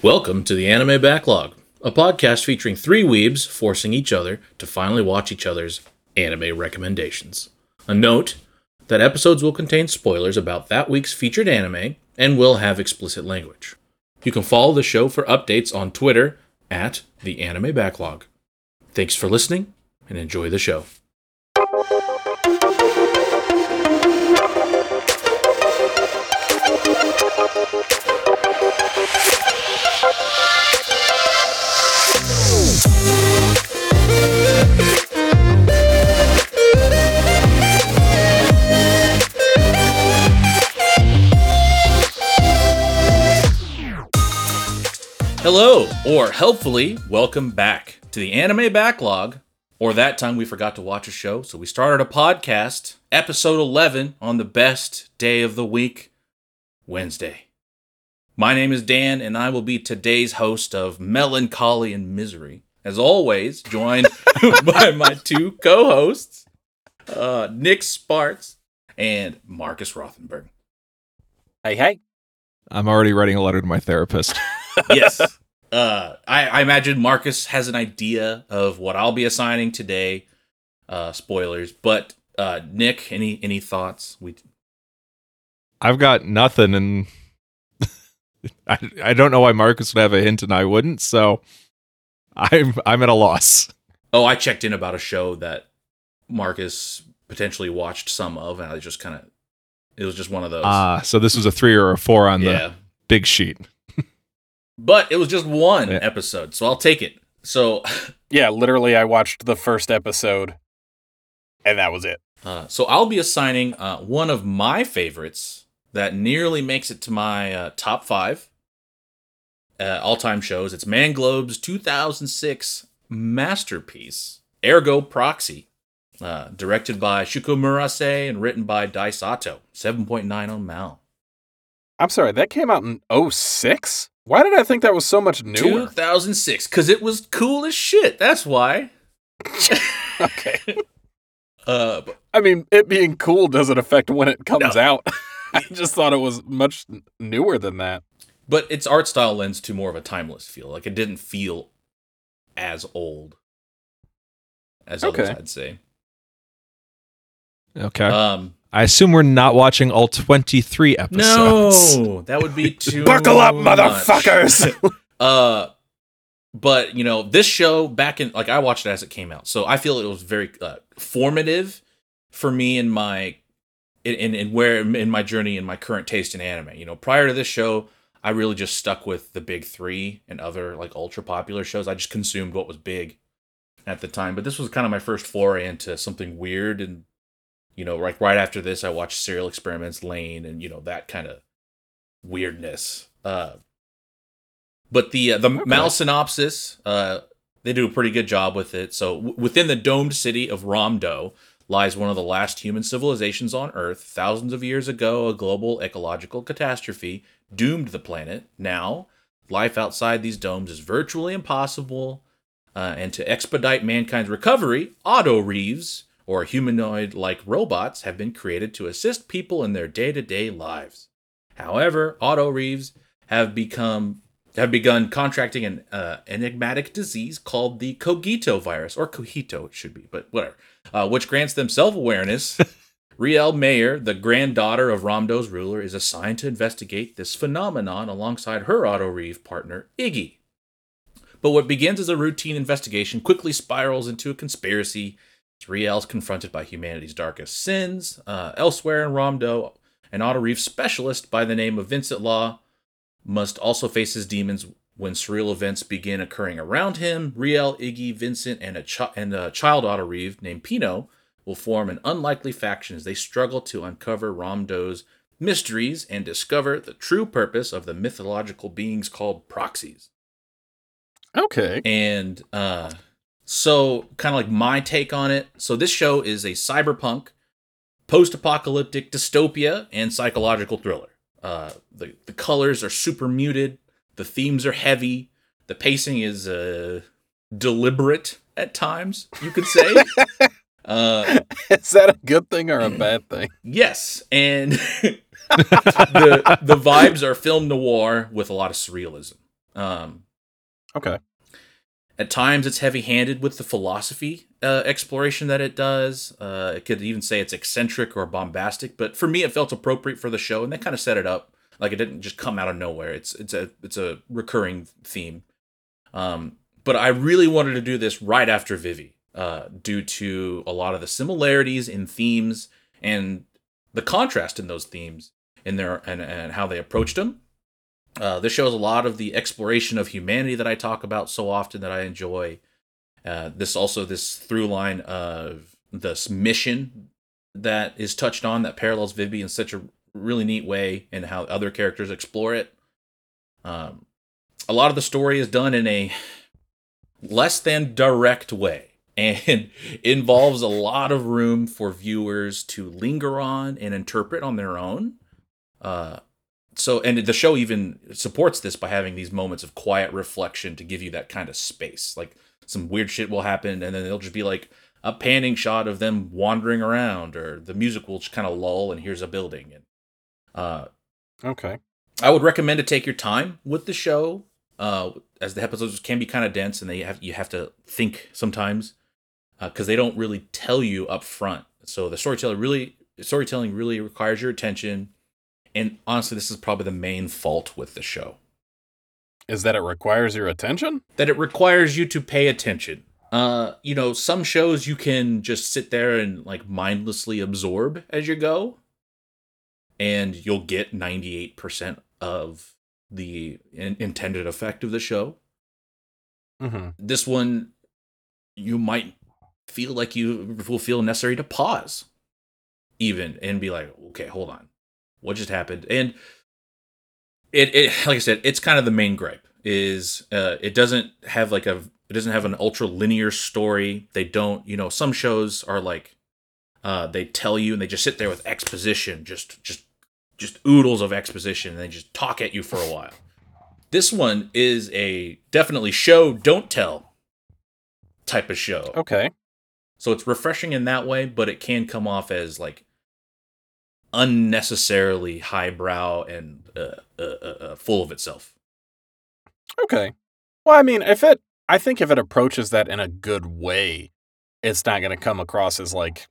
Welcome to the Anime Backlog, a podcast featuring three weebs forcing each other to finally watch each other's anime recommendations. A note that episodes will contain spoilers about that week's featured anime and will have explicit language. You can follow the show for updates on Twitter at the Anime Backlog. Thanks for listening and enjoy the show. Hello, or helpfully, welcome back to the Anime Backlog, or that time we forgot to watch a show, so we started a podcast, episode 11, on the best day of the week, Wednesday. My name is Dan, and I will be today's host of Melancholy and Misery. As always, joined by my two co hosts, uh, Nick Spartz and Marcus Rothenberg. Hey, hey. I'm already writing a letter to my therapist. yes. Uh, I, I imagine Marcus has an idea of what I'll be assigning today. Uh, spoilers, but uh, Nick, any any thoughts? We I've got nothing, and I I don't know why Marcus would have a hint and I wouldn't. So I'm I'm at a loss. oh, I checked in about a show that Marcus potentially watched some of, and I just kind of it was just one of those. Ah, so this was a three or a four on yeah, the big sheet. But it was just one Yeah. episode, so I'll take it. So, Yeah, literally, I watched the first episode, and that was it. uh, so I'll be assigning uh, one of my favorites that nearly makes it to my uh, top five uh, all-time shows. It's Manglobe's 2006 masterpiece, Ergo Proxy, uh, directed by Shuko Murase and written by Dai Sato. 7.9 on Mal. I'm sorry, that came out in 06? Why did I think that was so much newer? 2006, because it was cool as shit. That's why. okay. Uh, but I mean, it being cool doesn't affect when it comes No. out. I just thought it was much newer than that. but its art style lends to more of a timeless feel. Like it didn't feel as old as others, Okay. I'd say. Okay. Um, I assume we're not watching all 23 episodes. no, that would be too. Buckle up, much. motherfuckers! Uh, but you know, this show back in like I watched it as it came out, so I feel it was very uh, formative for me in my in, in in where in my journey in my current taste in anime. You know, prior to this show, I really just stuck with the big three and other like ultra popular shows. I just consumed what was big at the time. But this was kind of my first foray into something weird and you know, like right after this, I watched Serial Experiments Lain and you know that kind of weirdness. Uh, but the uh, the Okay. Mal synopsis, uh, they do a pretty good job with it. So w- within the domed city of Romdo lies one of the last human civilizations on Earth. Thousands of years ago, a global ecological catastrophe doomed the planet. Now, life outside these domes is virtually impossible. Uh, and to expedite mankind's recovery, AutoReivs, or humanoid like robots, have been created to assist people in their day to day lives. However, AutoReivs have become have begun contracting an uh, enigmatic disease called the cogito virus, or cogito it should be, but whatever, uh, which grants them self awareness. Re-l Mayer, the granddaughter of Romdo's ruler, is assigned to investigate this phenomenon alongside her AutoReiv partner, Iggy. But what begins as a routine investigation quickly spirals into a conspiracy. As Re-l is confronted by humanity's darkest sins. Uh, elsewhere in Romdo, an AutoReiv specialist by the name of Vincent Law must also face his demons when surreal events begin occurring around him. Re-l, Iggy, Vincent, and a, chi- and a child AutoReiv named Pino will form an unlikely faction as they struggle to uncover Romdo's mysteries and discover the true purpose of the mythological beings called proxies. okay. And uh, so, kind of like my take on it. So, this show is a cyberpunk, post apocalyptic dystopia and psychological thriller. Uh, the, the colors are super muted, the themes are heavy, the pacing is uh, deliberate at times, you could say. uh, Is that a good thing or a bad thing? Yes, and the the vibes are film noir with a lot of surrealism. Um, Okay. At times, it's heavy-handed with the philosophy uh, exploration that it does. Uh, it could even say it's eccentric or bombastic, but for me, it felt appropriate for the show, and they kind of set it up like it didn't just come out of nowhere. It's it's a it's a recurring theme. Um, but I really wanted to do this right after Vivy, uh, due to a lot of the similarities in themes and the contrast in those themes in their and, and how they approached them. Uh, this shows a lot of the exploration of humanity that I talk about so often that I enjoy. Uh, this also this through line of this mission that is touched on that parallels Vivy in such a really neat way and how other characters explore it. Um, a lot of the story is done in a less than direct way and involves a lot of room for viewers to linger on and interpret on their own. Uh, so, and the show even supports this by having these moments of quiet reflection to give you that kind of space. Like some weird shit will happen, and then it'll just be like a panning shot of them wandering around, or the music will just kind of lull, and here's a building. And uh, Okay. I would recommend to take your time with the show, uh, as the episodes can be kind of dense and they have you have to think sometimes, because they don't really tell you up front. So the storyteller really storytelling really requires your attention, and honestly, this is probably the main fault with the show Is that it requires your attention? that it requires you to pay attention. Uh, you know, some shows you can just sit there and like mindlessly absorb as you go, and you'll get ninety eight percent of the in- intended effect of the show. Mm-hmm. This one, you might feel like you will feel necessary to pause, even and be like, okay, hold on, what just happened? And it, it like I said, it's kind of the main gripe is uh, it doesn't have like a it doesn't have an ultra linear story. They don't, you know, some shows are like uh, they tell you and they just sit there with exposition, just just just oodles of exposition, and they just talk at you for a while. This one is a definitely show don't tell type of show. Okay. So it's refreshing in that way, but it can come off as like unnecessarily highbrow and uh, uh, uh, uh, full of itself. Okay. Well, I mean, if it, I think if it approaches that in a good way, it's not going to come across as like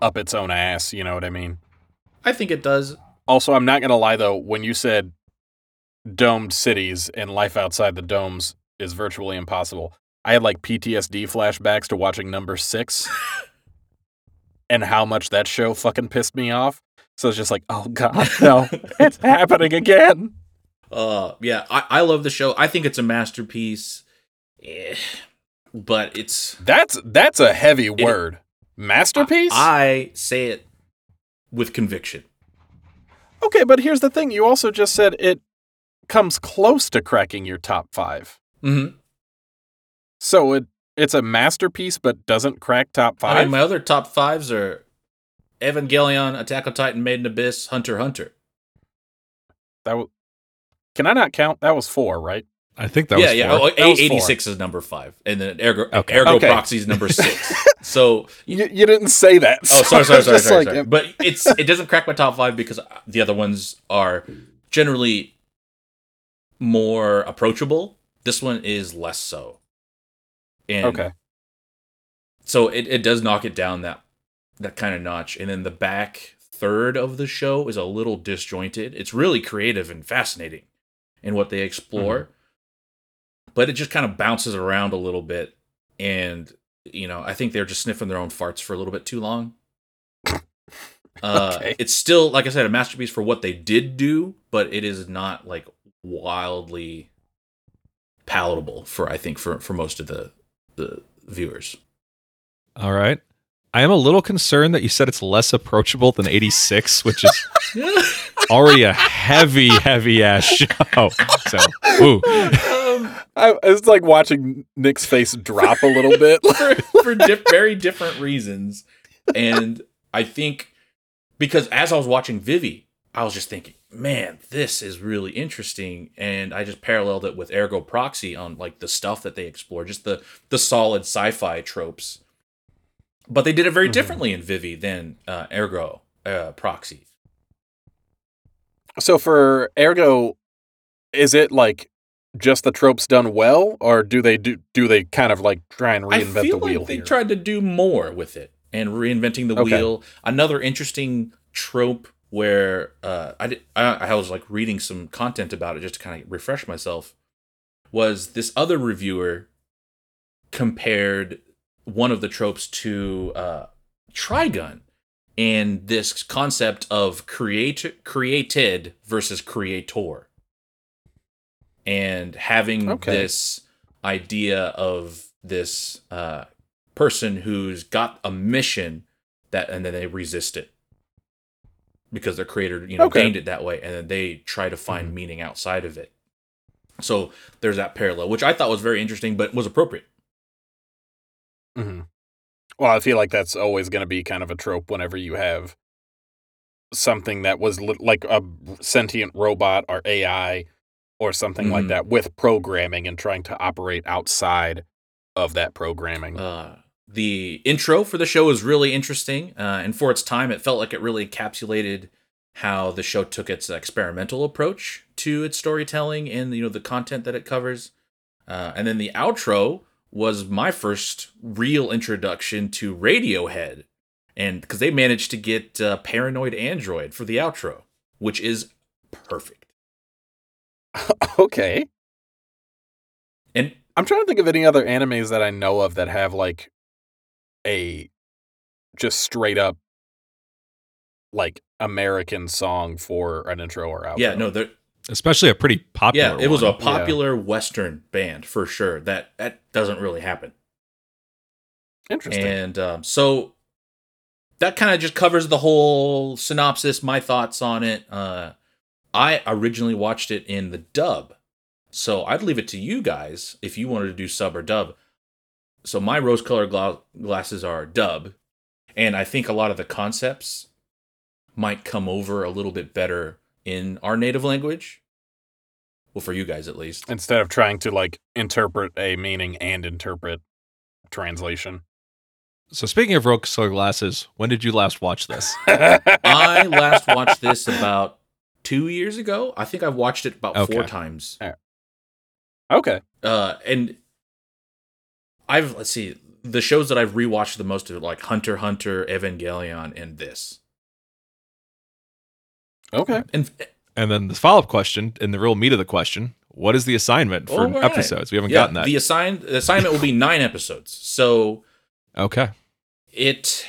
up its own ass. You know what I mean? I think it does. Also, I'm not going to lie though, when you said domed cities and life outside the domes is virtually impossible, I had like PTSD flashbacks to watching number six and how much that show fucking pissed me off. So it's just like, oh God, no, it's happening again. Uh, yeah, I, I love the show. I think it's a masterpiece. Eh, but it's That's that's a heavy word. Masterpiece? I say it with conviction. okay, but here's the thing. You also just said it comes close to cracking your top five. Mm-hmm. So it it's a masterpiece but doesn't crack top five. I mean, my other top fives are Evangelion, Attack on Titan, Made in Abyss, Hunter Hunter. that w- Can I not count? That was four, right? I think that yeah, was yeah. four. Oh, That was 86 is number five, and then Ergo, Okay. Ergo Okay. Proxy is number six. so, You, you didn't say that. oh, sorry, sorry, sorry, sorry, like, sorry. But it's it doesn't crack my top five because the other ones are generally more approachable. This one is less so. And Okay. so it, it does knock it down that that kind of notch. And then the back third of the show is a little disjointed. It's really creative and fascinating in what they explore. But it just kind of bounces around a little bit. And you know i think they're just sniffing their own farts for a little bit too long. Uh Okay. it's still like i said a masterpiece for what they did do but it is not like wildly palatable for i think for for most of the the viewers All right. I am a little concerned that you said it's less approachable than 86, which is already a heavy, heavy ass show. So, ooh. um, I, it's like watching Nick's face drop a little bit. for, for di- very different reasons. And I think because as I was watching Vivy, I was just thinking, man, this is really interesting. And I just paralleled it with Ergo Proxy on like the stuff that they explore, just the the solid sci-fi tropes. But they did it very Mhm. differently in Vivy than uh, Ergo uh, Proxy. so for Ergo, is it like just the tropes done well, or do they do do they kind of like try and I reinvent feel the wheel like they here? tried to do more with it and reinventing the Okay. wheel. Another interesting trope where uh, I, did, I I was like reading some content about it just to kind of refresh myself was this other reviewer compared one of the tropes to uh, Trigun and this concept of create created versus creator and having Okay. this idea of this uh, person who's got a mission that and then they resist it because their creator you know Okay. gained it that way and then they try to find Mhm. meaning outside of it so there's that parallel which i thought was very interesting but was appropriate hmm Well, I feel like that's always going to be kind of a trope whenever you have something that was li- like a sentient robot or AI or something like Mhm. that with programming and trying to operate outside of that programming. Uh, the intro for the show was really interesting, uh, and for its time, it felt like it really encapsulated how the show took its experimental approach to its storytelling and you know the content that it covers. Uh, and then the outro was my first real introduction to Radiohead, and because they managed to get uh, Paranoid Android for the outro, which is perfect. okay. And I'm trying to think of any other animes that I know of that have like a just straight up like American song for an intro or outro. yeah, no, there Especially a pretty popular. Yeah, it was one. a popular Western band for sure. That that doesn't really happen. Interesting. And um, so that kind of just covers the whole synopsis, my thoughts on it. Uh, I originally watched it in the dub. So I'd leave it to you guys if you wanted to do sub or dub. So my rose colored gla- glasses are dub. And I think a lot of the concepts might come over a little bit better in our native language. Well, for you guys at least. Instead of trying to like interpret a meaning and interpret translation. So speaking of rose colored glasses, when did you last watch this? I last watched this about two years ago. I think I've watched it about four Okay. times. okay. Uh, and I've let's see the shows that I've rewatched the most are like Hunter Hunter, Evangelion, and this. Okay. And And then the follow up question and the real meat of the question: What is the assignment for right. episodes? We haven't yeah, gotten that. the assigned the assignment will be nine episodes. So okay. it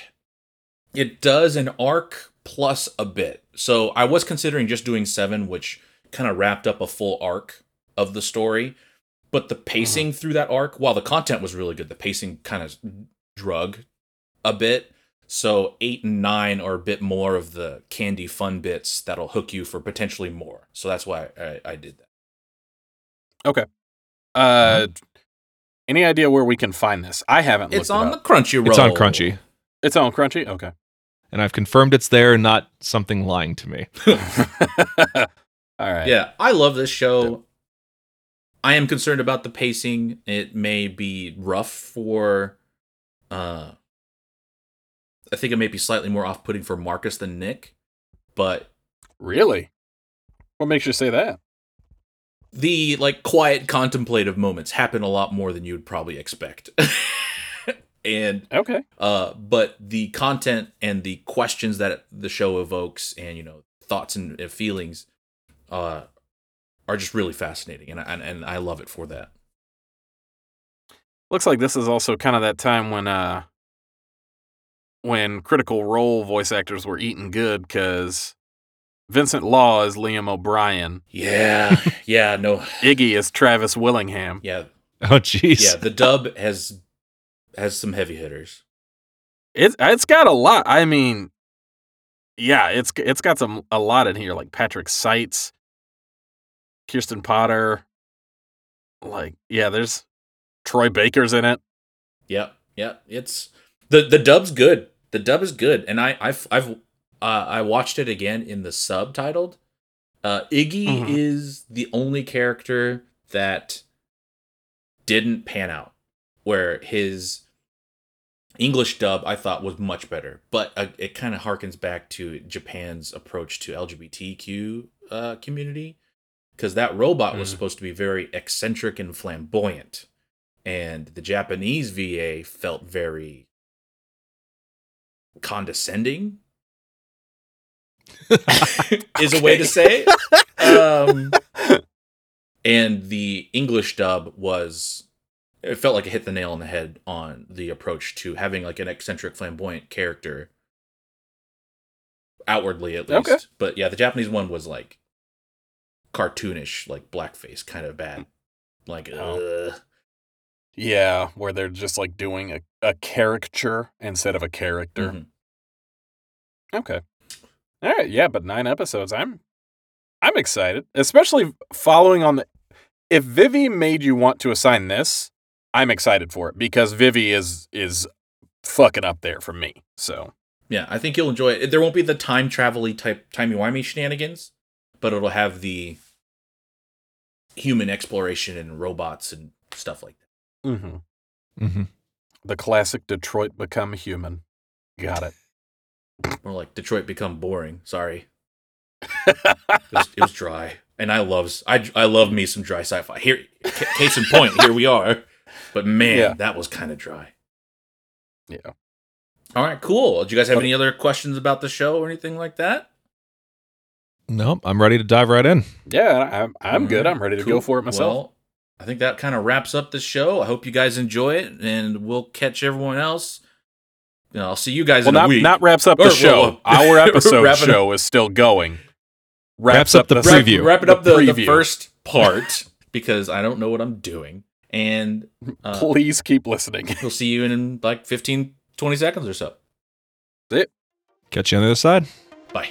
it does an arc plus a bit. So I was considering just doing seven, which kind of wrapped up a full arc of the story. But the pacing through that arc, while the content was really good, the pacing kind of drug a bit. So eight and nine are a bit more of the candy fun bits that'll hook you for potentially more. So that's why I, I did that. Okay. Uh any idea where we can find this? I haven't It's looked on it the up. Crunchyroll. It's on Crunchy, It's on Crunchy? Okay. and I've confirmed it's there, not something lying to me. All right. Yeah, I love this show. I am concerned about the pacing. It may be rough for uh I think it may be slightly more off-putting for Marcus than Nick, but Really? What makes you say that? the like quiet contemplative moments happen a lot more than you would probably expect. and Okay. uh but the content and the questions that the show evokes and you know thoughts and and feelings uh are just really fascinating and I, and, and I love it for that. Looks like this is also kind of that time when uh when critical role voice actors were eating good because Vincent Law is Liam O'Brien, Yeah, yeah, no, Iggy is Travis Willingham. yeah, Oh, jeez. yeah. The dub has has some heavy hitters. It's it's got a lot. I mean, yeah, it's it's got some a lot in here, like Patrick Seitz, Kirsten Potter, like yeah, there's Troy Baker's in it. Yep, yep. It's the the dub's good. The dub is good, and I I've I've uh, I watched it again in the subtitled. Uh, Iggy Mhm. is the only character that didn't pan out, where his English dub I thought was much better, but uh, it kind of harkens back to Japan's approach to LGBTQ uh, community, because that robot was Mm. supposed to be very eccentric and flamboyant, and the Japanese VA felt very condescending. is a way to say it. Um, and the English dub was it felt like it hit the nail on the head on the approach to having like an eccentric flamboyant character outwardly at least Okay. but yeah the japanese one was like cartoonish like blackface kind of bad like Oh. ugh. Yeah, where they're just like doing a, a caricature instead of a character. Mhm. Okay. All right, yeah, but 9 episodes. I'm I'm excited, especially following on the if Vivy made you want to assign this, I'm excited for it because Vivy is is fucking up there for me. So, yeah i think you'll enjoy it there won't be the time travel type timey-wimey shenanigans but it'll have the human exploration and robots and stuff like that mhm. hmm the classic Detroit become human. Got it. More like Detroit become boring. Sorry, it was, it was dry, and I loves I I love me some dry sci-fi. Here, ca- case in point, here we are. But man, Yeah. that was kind of dry. Yeah. All right, cool. Do you guys have But- any other questions about the show or anything like that? Nope, I'm ready to dive right in. Yeah, I'm I'm good. All right, I'm ready to cool. go for it myself. Well, I think that kind of wraps up the show. I hope you guys enjoy it, and we'll catch everyone else. You know, I'll see you guys Well, in a not, week. not wraps up Or, the show. well, Our episode wrapping up- show is still going. Wraps up the Wrap- preview. Wrapping up The the, the first part because I don't know what I'm doing. And uh, Please keep listening. we'll see you in like 15, 20 seconds or so. Catch you on the other side. Bye.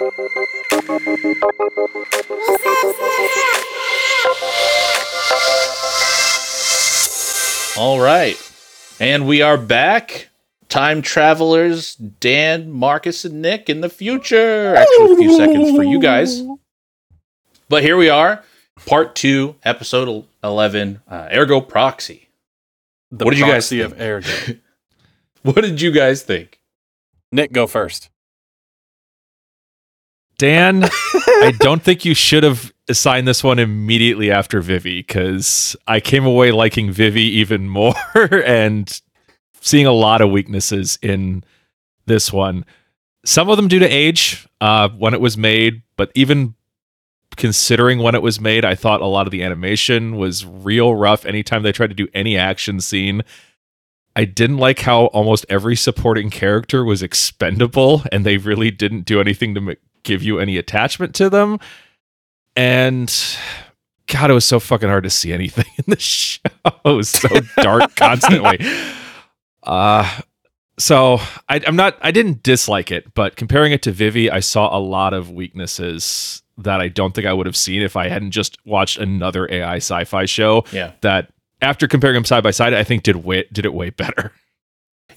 All right. And we are back. Time travelers, Dan, Marcus, and Nick in the future. Actually, a few seconds for you guys. But here we are, part two, episode 11, uh, Ergo Proxy. The What did you guys see of Ergo? What did you guys think? Nick, go first. Dan, I don't think you should have assigned this one immediately after Vivy because I came away liking Vivy even more and seeing a lot of weaknesses in this one. Some of them due to age uh, when it was made, but even considering when it was made, I thought a lot of the animation was real rough anytime they tried to do any action scene. I didn't like how almost every supporting character was expendable and they really didn't do anything to make give you any attachment to them. And God, it was so fucking hard to see anything in the show. It was so dark constantly. Uh so I, I'm not I didn't dislike it, but comparing it to Vivy, I saw a lot of weaknesses that I don't think I would have seen if I hadn't just watched another AI sci-fi show Yeah. that after comparing them side by side, I think did way did it way better.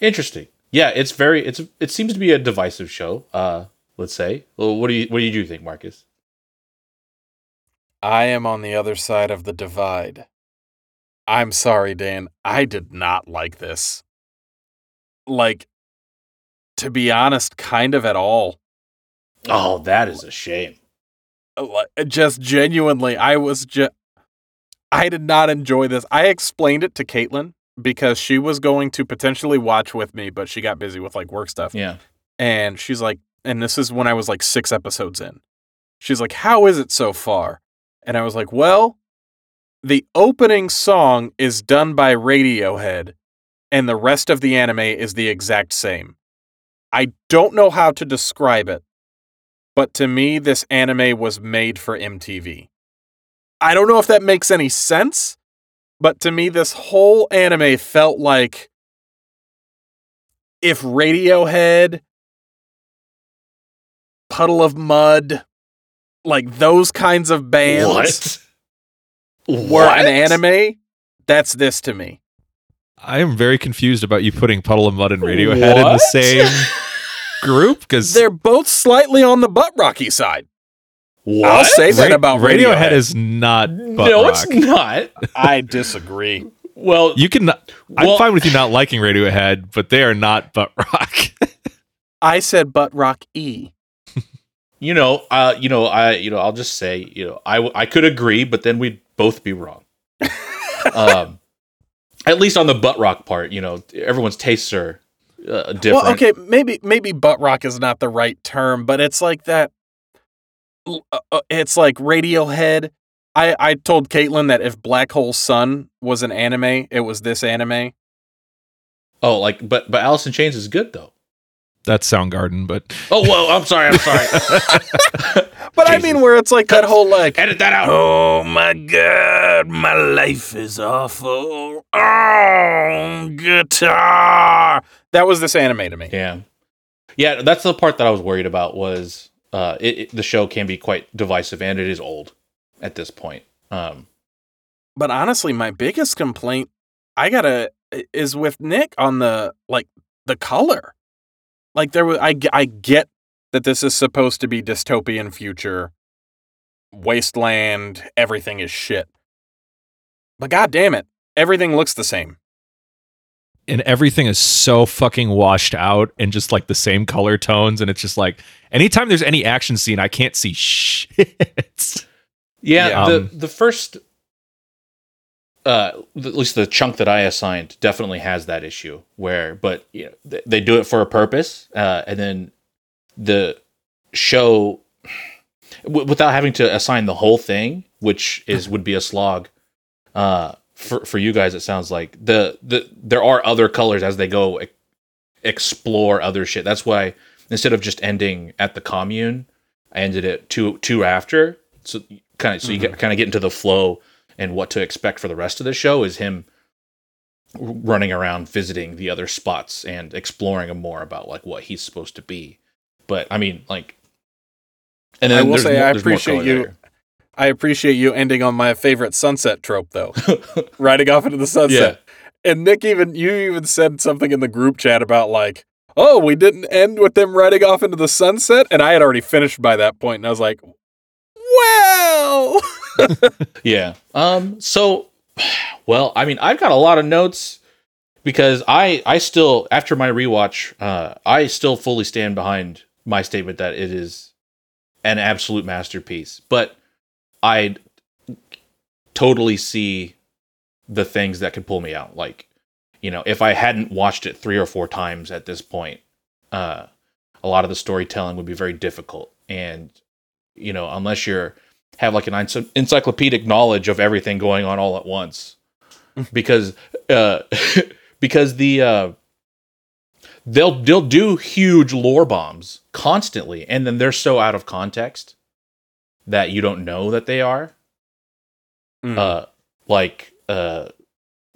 Interesting. Yeah, it's very it's it seems to be a divisive show. Uh let's say. Well, what do you what do you think, Marcus? I am on the other side of the divide. I'm sorry, Dan. I did not like this. Like, to be honest, kind of at all. Oh, that is a shame. Just genuinely, I was just. I did not enjoy this. I explained it to Caitlin because she was going to potentially watch with me, but she got busy with like work stuff. Yeah. And she's like, and this is when I was like six episodes in. She's like, How is it so far? And I was like, Well, the opening song is done by Radiohead, and the rest of the anime is the exact same. I don't know how to describe it, but to me, this anime was made for MTV. I don't know if that makes any sense, but to me, this whole anime felt like if Radiohead, Puddle of Mudd, like those kinds of bands What? were What? an anime, that's this to me. I am very confused about you putting Puddle of Mudd and Radiohead in the same group because They're both slightly on the butt rocky side. What? I'll say that about Radiohead. Radiohead. is not butt no, rock. it's not. I disagree. Well, You can. I'm fine with you not liking Radiohead, but they are not butt rock. I said butt rock E. you know, uh, you know, I, you know, I'll just say, you know, I, I could agree, but then we'd both be wrong. um, at least on the butt rock part, you know, everyone's tastes are uh, different. Well, okay, maybe maybe butt rock is not the right term, but it's like that. uh, uh, It's like Radiohead. I I told Caitlin that if Black Hole Sun was an anime, it was this anime. Oh, like, but but Alice in Chains is good though. That's Soundgarden, but Oh, well, I'm sorry, I'm sorry. But I mean, where it's like that whole like, Edit that out. oh my god, my life is awful. Oh, guitar. That was this anime to me. Yeah, yeah. That's the part that I was worried about. Was uh, it, it- the show can be quite divisive, and it is old at this point. Um, But honestly, my biggest complaint I gotta is with Nick on the like the color. Like there was, I I get that this is supposed to be dystopian future, wasteland, everything is shit. But god damn it, everything looks the same. and everything is so fucking washed out and just like the same color tones, and it's just like anytime there's any action scene, I can't see shit. Yeah, Yeah. the Um, the first, uh, at least the chunk that I assigned definitely has that issue where, but you know, th- they do it for a purpose, uh, and then the show, w- without having to assign the whole thing, which is would be a slog, uh, for for you guys, it sounds like the the there are other colors as they go e- explore other shit. That's why instead of just ending at the commune, I ended it two two after. So kind of so you kind of get into the flow and what to expect for the rest of the show is him running around visiting the other spots and exploring more about like what he's supposed to be. But I mean, like, and I will say more- I appreciate you I appreciate you ending on my favorite sunset trope though, riding off into the sunset. And Nick even you even said something in the group chat about like, oh, we didn't end with them riding off into the sunset, and I had already finished by that point, and I was like, well, Yeah. Um. So, well, I mean, I've got a lot of notes because I I still after my rewatch, uh, I still fully stand behind my statement that it is an absolute masterpiece. But I totally see the things that could pull me out. Like, you know, if I hadn't watched it three or four times at this point, uh, a lot of the storytelling would be very difficult. And you know, unless you're have like an encyclopedic knowledge of everything going on all at once, because uh, because the uh, they'll they'll do huge lore bombs constantly, and then they're so out of context that you don't know that they are. Mm. Uh, like uh,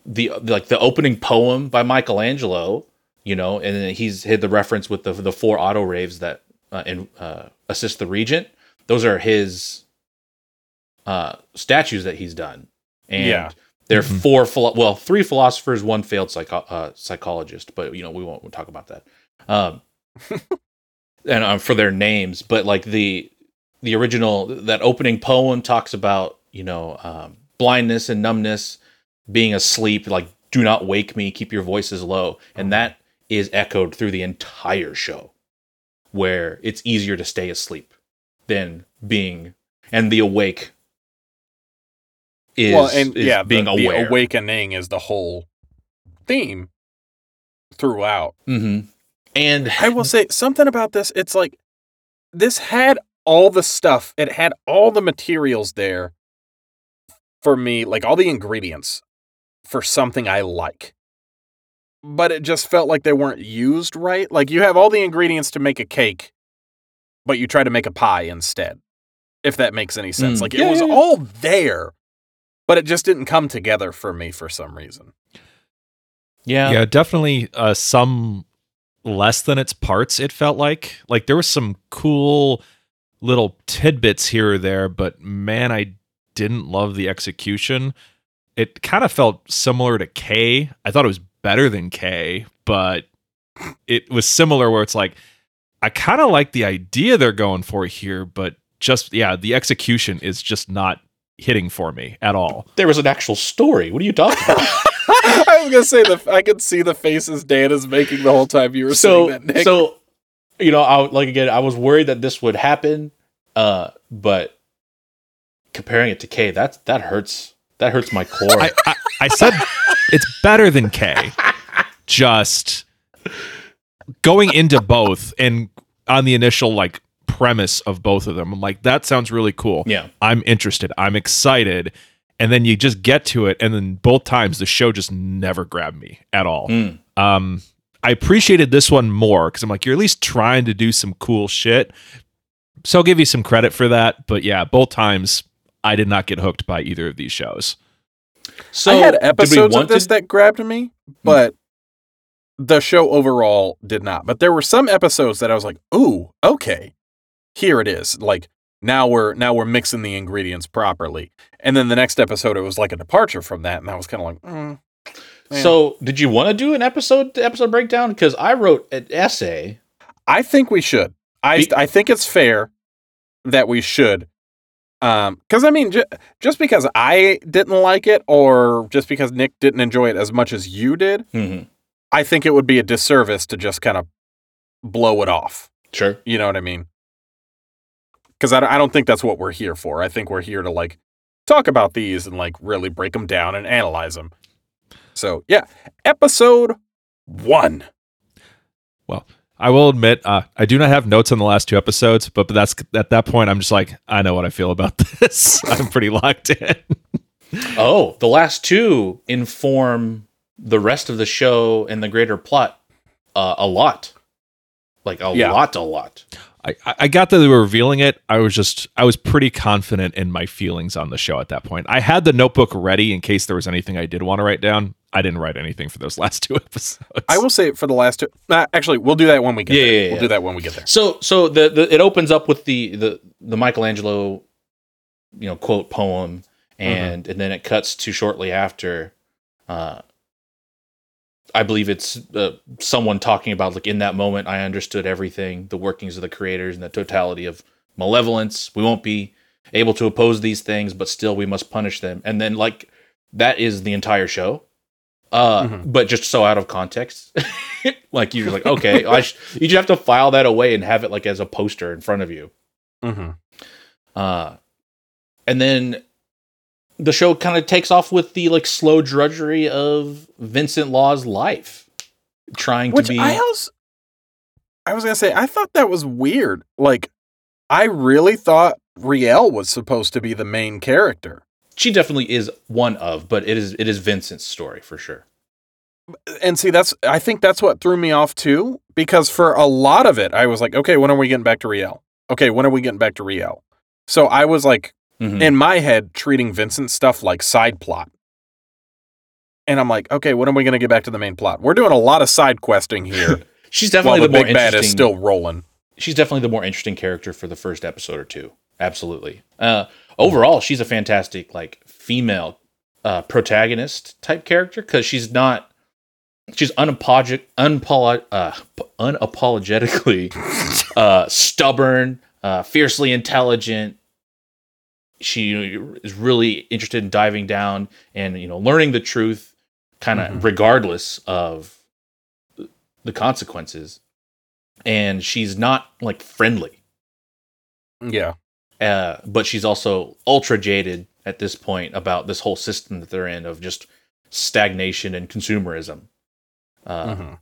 the like the opening poem by Michelangelo, you know, and he's hit the reference with the the four AutoReivs that uh, in, uh, assist the regent. Those are his uh, statues that he's done, and Yeah. there are Mhm. four philo- well three philosophers, one failed psycho- uh, psychologist, but you know we won't talk about that. Um, and um, for their names, but like the the original that opening poem talks about you know um, blindness and numbness, being asleep, like do not wake me, keep your voices low, and that is echoed through the entire show, where it's easier to stay asleep than being and the awake is, well, and is yeah, being the, the awakening is the whole theme throughout. hmm And I will say something about this. It's like this had all the stuff. It had all the materials there for me, like all the ingredients for something I like. But it just felt like they weren't used right. Like you have all the ingredients to make a cake, but you try to make a pie instead. If that makes any sense. Mm. Like Yeah, it was yeah, yeah. all there, but it just didn't come together for me for some reason. yeah, yeah, definitely uh, some less than its parts it felt like. Like there was some cool little tidbits here or there but man i didn't love the execution. It kind of felt similar to k. I thought it was better than k but it was similar where it's like i kind of like the idea they're going for here but just yeah the execution is just not hitting for me at all There was an actual story. What are you talking about? I was gonna say the I could see the faces Dan is making the whole time you were so saying that. Nick. so you know i like again i was worried that this would happen uh but comparing it to k that that hurts that hurts my core I, I, I said it's better than K. Just going into both and on the initial like premise of both of them, I'm like, that sounds really cool. yeah I'm interested. I'm excited. And then you just get to it, and then both times the show just never grabbed me at all. Mm. Um, I appreciated this one more because I'm like, you're at least trying to do some cool shit. So I'll give you some credit for that. But yeah, both times I did not get hooked by either of these shows. so I had episodes of this to- that grabbed me, but the show overall did not. But there were some episodes that I was like, "Ooh, okay, here it is." Like now we're now we're mixing the ingredients properly. And then the next episode, it was like a departure from that, and I was kind of like, mm, so did you want to do an episode episode breakdown because i wrote an essay I think we should. I Be- I think it's fair that we should. Um, because I mean, ju- just because I didn't like it, or just because Nick didn't enjoy it as much as you did, Mhm. I think it would be a disservice to just kind of blow it off. sure You know what I mean? Because I, don't- I don't think that's what we're here for. I think we're here to like talk about these and like really break them down and analyze them. So yeah, episode one. Well, I will admit, uh, I do not have notes on the last two episodes, but, but that's at that point, I'm just like, I know what I feel about this. I'm pretty locked in. oh the last two inform the rest of the show and the greater plot uh, a lot like a Yeah. lot a lot I, I I got that they were revealing it. I was just, I was pretty confident in my feelings on the show at that point. I had the notebook ready in case there was anything I did want to write down. I didn't write anything for those last two episodes. I will say for the last two. Uh, actually, we'll do that when we get Yeah, there. yeah, yeah, we'll yeah. do that when we get there. So so the, the it opens up with the the the Michelangelo, you know, quote poem, and and then it cuts to shortly after. Uh, I believe it's uh, someone talking about like in that moment I understood everything, the workings of the creators and the totality of malevolence. We won't be able to oppose these things, but still we must punish them. And then like that is the entire show. Uh, Mhm. but just so out of context, like you're like, okay, I sh- you just have to file that away and have it like as a poster in front of you. Mm-hmm. Uh, and then the show kind of takes off with the like slow drudgery of Vincent Law's life, trying Which to be. I also, I was gonna say, I thought that was weird. Like, I really thought Re-l was supposed to be the main character, she definitely is one of, but it is it is Vincent's story for sure. and see, that's I think that's what threw me off too. Because for a lot of it, I was like, okay, when are we getting back to Re-l? Okay, when are we getting back to Re-l? So I was like, Mhm. in my head, treating Vincent stuff like side plot. And I'm like, okay, when are we going to get back to the main plot? We're doing a lot of side questing here she's definitely the, the, more big bad interesting. is still rolling. she's definitely the more interesting character for the first episode or two. Absolutely. Uh, overall, she's a fantastic like female uh, protagonist type character because she's not. She's unapologetic, unpolo- uh, unapologetically uh, stubborn, uh, fiercely intelligent. She is really interested in diving down and you know learning the truth, kind of Mhm. regardless of the consequences. And she's not like friendly, Yeah. uh, but she's also ultra jaded at this point about this whole system that they're in of just stagnation and consumerism. Uh, Mhm.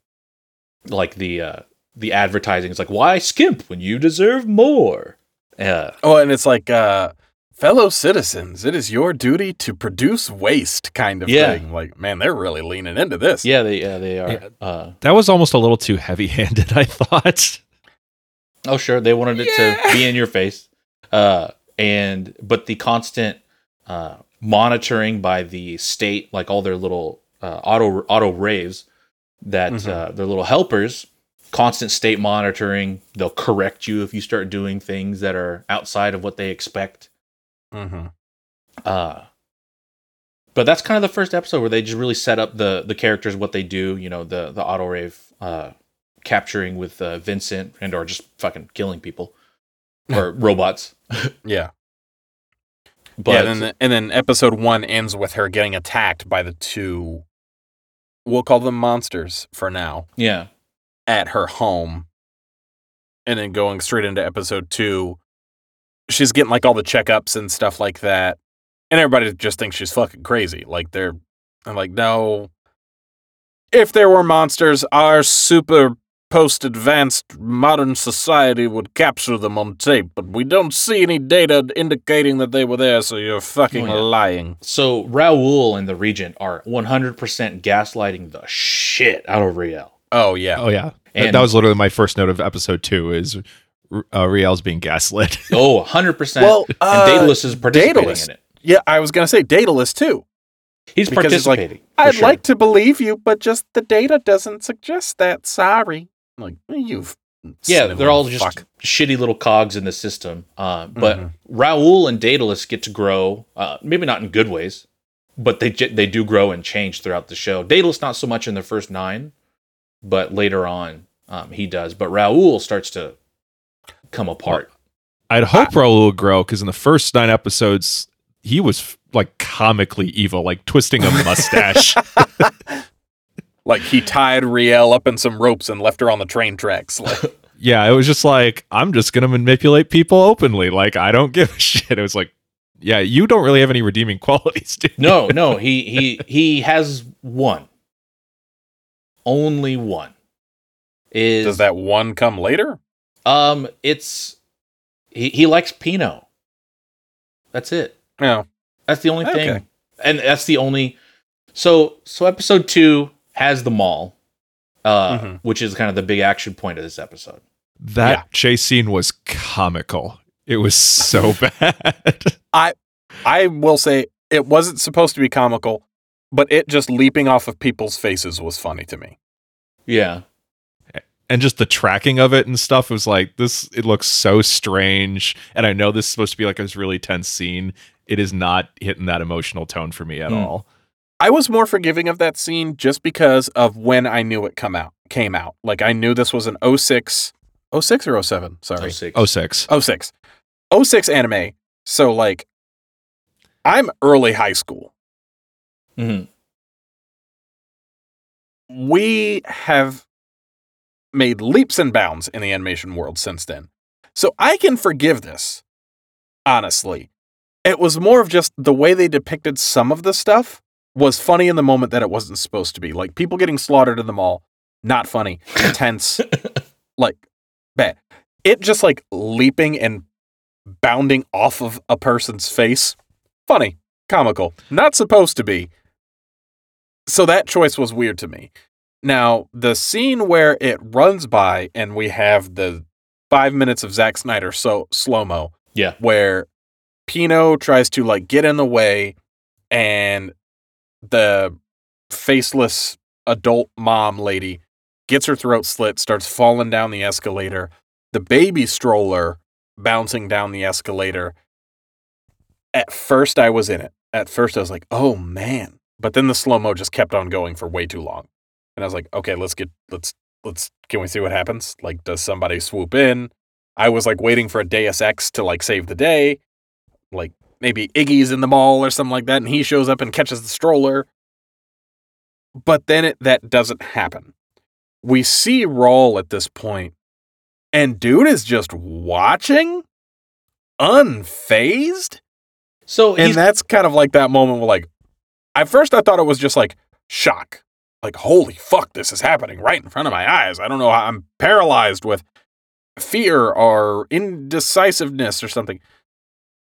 Like the uh, the advertising is like, "Why skimp when you deserve more?" Uh, Oh, and it's like, uh, fellow citizens, it is your duty to produce waste kind of Yeah. thing. Like, man, they're really leaning into this. yeah, they yeah, they are. Yeah. Uh, That was almost a little too heavy handed, I thought. Oh, sure. They wanted it to be in your face. Uh, and but the constant uh, monitoring by the state, like all their little uh, auto AutoReivs, that Mhm. uh, their little helpers constant state monitoring. They'll correct you if you start doing things that are outside of what they expect. Mm-hmm. Uh, but that's kind of the first episode where they just really set up the the characters, what they do. You know, the the AutoReiv uh, capturing with uh, Vincent and or just fucking killing people or robots. Yeah. But yeah, and then, and then episode one ends with her getting attacked by the two. We'll call them monsters for now yeah, at her home, and then going straight into episode two. She's getting like all the checkups and stuff like that, and everybody just thinks she's fucking crazy. Like they're, I'm like, no. If there were monsters, our super post advanced modern society would capture them on tape, but we don't see any data indicating that they were there, so you're fucking Oh, yeah. lying. So Raul and the Regent are 100% gaslighting the shit out of Re-l. Oh yeah. Oh yeah, And- that was literally my first note of episode two. Is uh, Re-l's being gaslit? Oh, 100%. Well, and uh, Daedalus is participating Daedalus. in it. Yeah, I was gonna say Daedalus too. He's Because it's like, participating. I'd sure. like to believe you, but just the data doesn't suggest that. Sorry. I'm like you've. Yeah, they're all just fuck. shitty little cogs in the system. Uh, but Mhm. Raul and Daedalus get to grow, uh, maybe not in good ways, but they they do grow and change throughout the show. Daedalus not so much in the first nine, but later on um, he does. But Raul starts to come apart. I'd hope Raul will grow because in the first nine episodes, he was like comically evil, like twisting a mustache. Like he tied Re-l up in some ropes and left her on the train tracks. Like, yeah, it was just like I'm just gonna manipulate people openly. Like I don't give a shit. It was like, yeah, you don't really have any redeeming qualities, dude. No, no, he he he has one. Only one. Is does that one come later? Um it's he, he likes Pino. That's it. No. That's the only thing. Okay. And that's the only so so episode two has the mall. Uh Mhm. which is kind of the big action point of this episode. That Yeah. chase scene was comical. It was so bad. I I will say it wasn't supposed to be comical, but it just leaping off of people's faces was funny to me. Yeah. And just the tracking of it and stuff was like this it looks so strange and i know this is supposed to be like this really tense scene it is not hitting that emotional tone for me at Hmm. all I was more forgiving of that scene just because of when I knew it come out came out. Like I knew this was an 06 06 or 07, sorry. 06. oh six 06. 06 anime. So like I'm early high school. mm-hmm. we have made leaps and bounds in the animation world since then. So I can forgive this, honestly. It was more of just the way they depicted some of the stuff was funny in the moment that it wasn't supposed to be. Like people getting slaughtered in the mall, not funny, intense, like bad. It just like leaping and bounding off of a person's face, funny, comical, not supposed to be. So that choice was weird to me. Now, the scene where it runs by and we have the five minutes of Zack Snyder so slow mo, Yeah. where Pino tries to like get in the way and the faceless adult mom lady gets her throat slit, starts falling down the escalator. The baby stroller bouncing down the escalator. At first, I was in it. At first, I was like, oh man. But then the slow mo just kept on going for way too long. And I was like, okay, let's get, let's, let's, can we see what happens? Like, does somebody swoop in? I was like waiting for a Deus Ex to like save the day. Like, maybe Iggy's in the mall or something like that, and he shows up and catches the stroller. But then it, that doesn't happen. We see Raul at this point, and dude is just watching, unfazed. So And that's kind of like that moment where, like, at first I thought it was just like shock. Like, holy fuck, this is happening right in front of my eyes. I don't know how I'm paralyzed with fear or indecisiveness or something.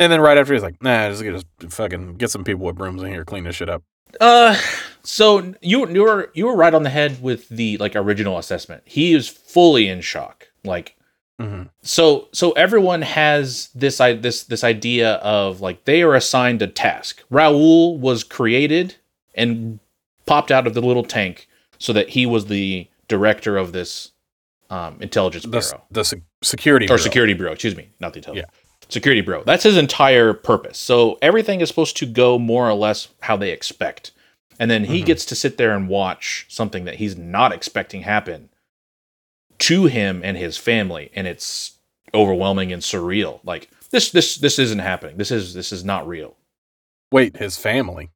And then right after he's like, nah, just, just fucking get some people with brooms in here, clean this shit up. Uh, so you you were you were right on the head with the like original assessment. He is fully in shock. Like Mm-hmm. so so everyone has this i this this idea of like they are assigned a task. Raul was created and popped out of the little tank so that he was the director of this um, intelligence bureau the se- security or bureau. security bureau. Excuse me, not the intelligence. Security bureau. That's his entire purpose. So everything is supposed to go more or less how they expect, and then he Mhm. gets to sit there and watch something that he's not expecting happen to him and his family, and it's overwhelming and surreal. Like this, this, this isn't happening. This is this is not real. Wait, his family.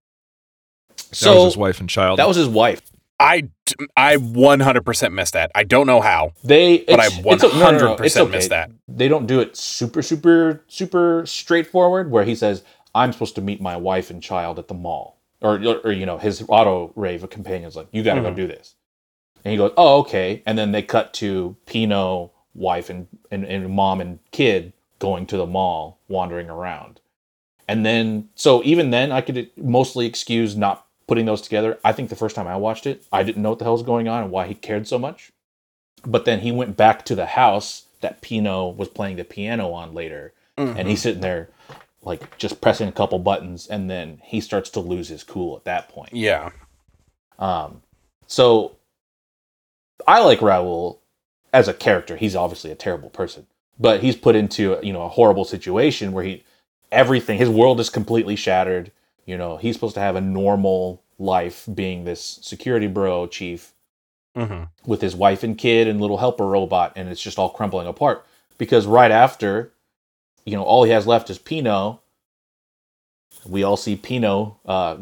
That So was his wife and child. that was his wife. I, I 100% missed that. I don't know how, They, but I it's- it's o- no, no, no, 100% it's okay. missed that. They don't do it super, super, super straightforward. Where he says, "I'm supposed to meet my wife and child at the mall," or, or, or, you know, his AutoReiv of companion's like, "You got to Mhm. go do this," and he goes, "Oh, okay." And then they cut to Pino, wife and, and and mom and kid going to the mall, wandering around, and then so even then, I could mostly excuse not putting those together. I think the first time I watched it, I didn't know what the hell was going on and why he cared so much. But then he went back to the house that Pino was playing the piano on later, and Mm-hmm. he's sitting there like just pressing a couple buttons, and then he starts to lose his cool at that point. Yeah. Um, so I like Raul as a character. He's obviously a terrible person, but he's put into you know a horrible situation where he everything his world is completely shattered. You know he's supposed to have a normal life, being this security bro chief hmm with his wife and kid and little helper robot, and it's just all crumbling apart. Because right after, you know, all he has left is Pino. We all see Pino uh,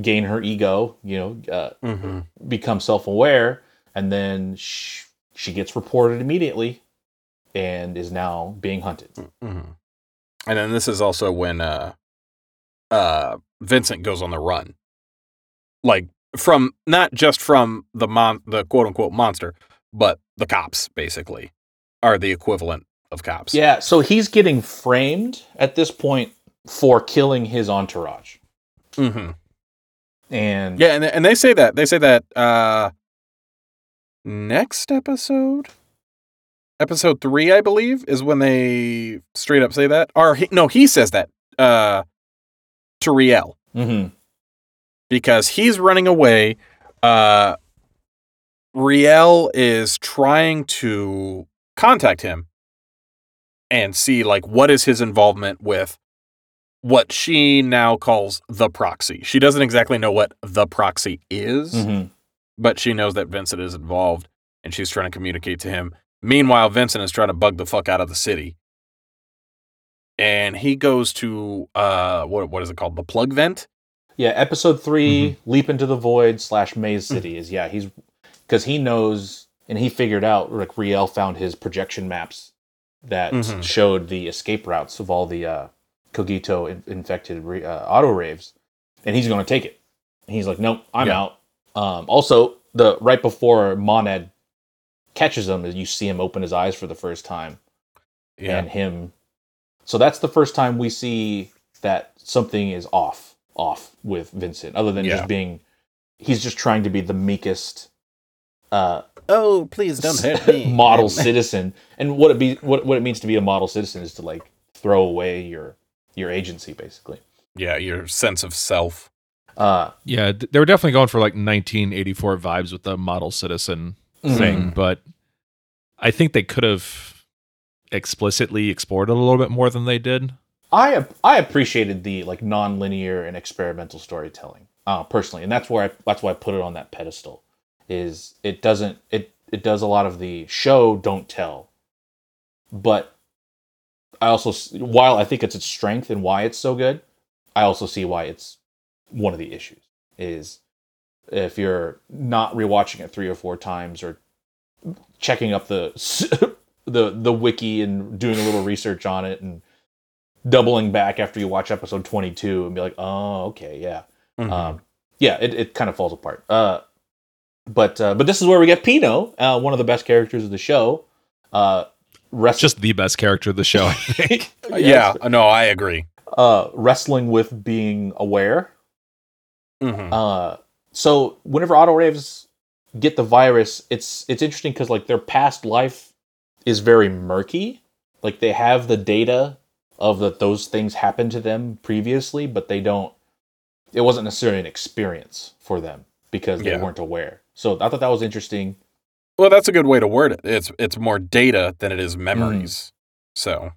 gain her ego, you know, uh, hmm become self-aware, and then sh- she gets reported immediately, and is now being hunted. hmm And then this is also when uh, uh, Vincent goes on the run, like from not just from the mon the quote unquote monster, but the cops basically are the equivalent of cops. Yeah, so he's getting framed at this point for killing his entourage, Mm-hmm. and Yeah, and and they say that they say that uh, next episode, episode three, I believe, is when they straight up say that. Or he, no, he says that uh, to Re-l. Mhm. because he's running away. Uh, Re-l is trying to contact him and see like what is his involvement with what she now calls the proxy. She doesn't exactly know what the proxy is, Mhm. but she knows that Vincent is involved and she's trying to communicate to him. Meanwhile, Vincent is trying to bug the fuck out of the city. And he goes to uh what what is it called? The plug vent? Yeah, episode 3 leap into the void slash maze city is yeah he's because he knows and he figured out like Re-l found his projection maps that Mhm. showed the escape routes of all the uh, cogito in- infected re- uh, AutoReivs, and he's going to take it. And he's like, nope, I'm Yeah. out. Um, also, the right before Monad catches him, you see him open his eyes for the first time, Yeah. and him. So that's the first time we see that something is off, off with Vincent. Other than Yeah. just being, he's just trying to be the meekest, uh, Oh, please don't hurt me. model citizen. And what it be, what what it means to be a model citizen is to like throw away your your agency, basically. Yeah, your sense of self. Uh, Yeah, they were definitely going for like 1984 vibes with the model citizen mhm. thing, but I think they could have explicitly explored it a little bit more than they did. I I appreciated the like non-linear and experimental storytelling uh, personally, and that's where I, that's why I put it on that pedestal. Is it doesn't it it does a lot of the show don't tell, but I also while I think it's its strength and why it's so good, I also see why it's one of the issues is if you're not rewatching it three or four times or checking up the the the wiki and doing a little research on it and doubling back after you watch episode 22 and be like oh okay yeah Mhm. um yeah it, it kind of falls apart uh but uh but this is where we get pino uh one of the best characters of the show uh wrest- Just the best character of the show, I think. yeah, no, I agree. uh wrestling with being aware Mhm. Uh, so whenever AutoReivs get the virus, it's it's interesting because like their past life is very murky. Like they have the data of that those things happened to them previously, but they don't. It wasn't necessarily an experience for them because they Yeah. weren't aware. So I thought that was interesting. Well, that's a good way to word it. It's it's more data than it is memories. So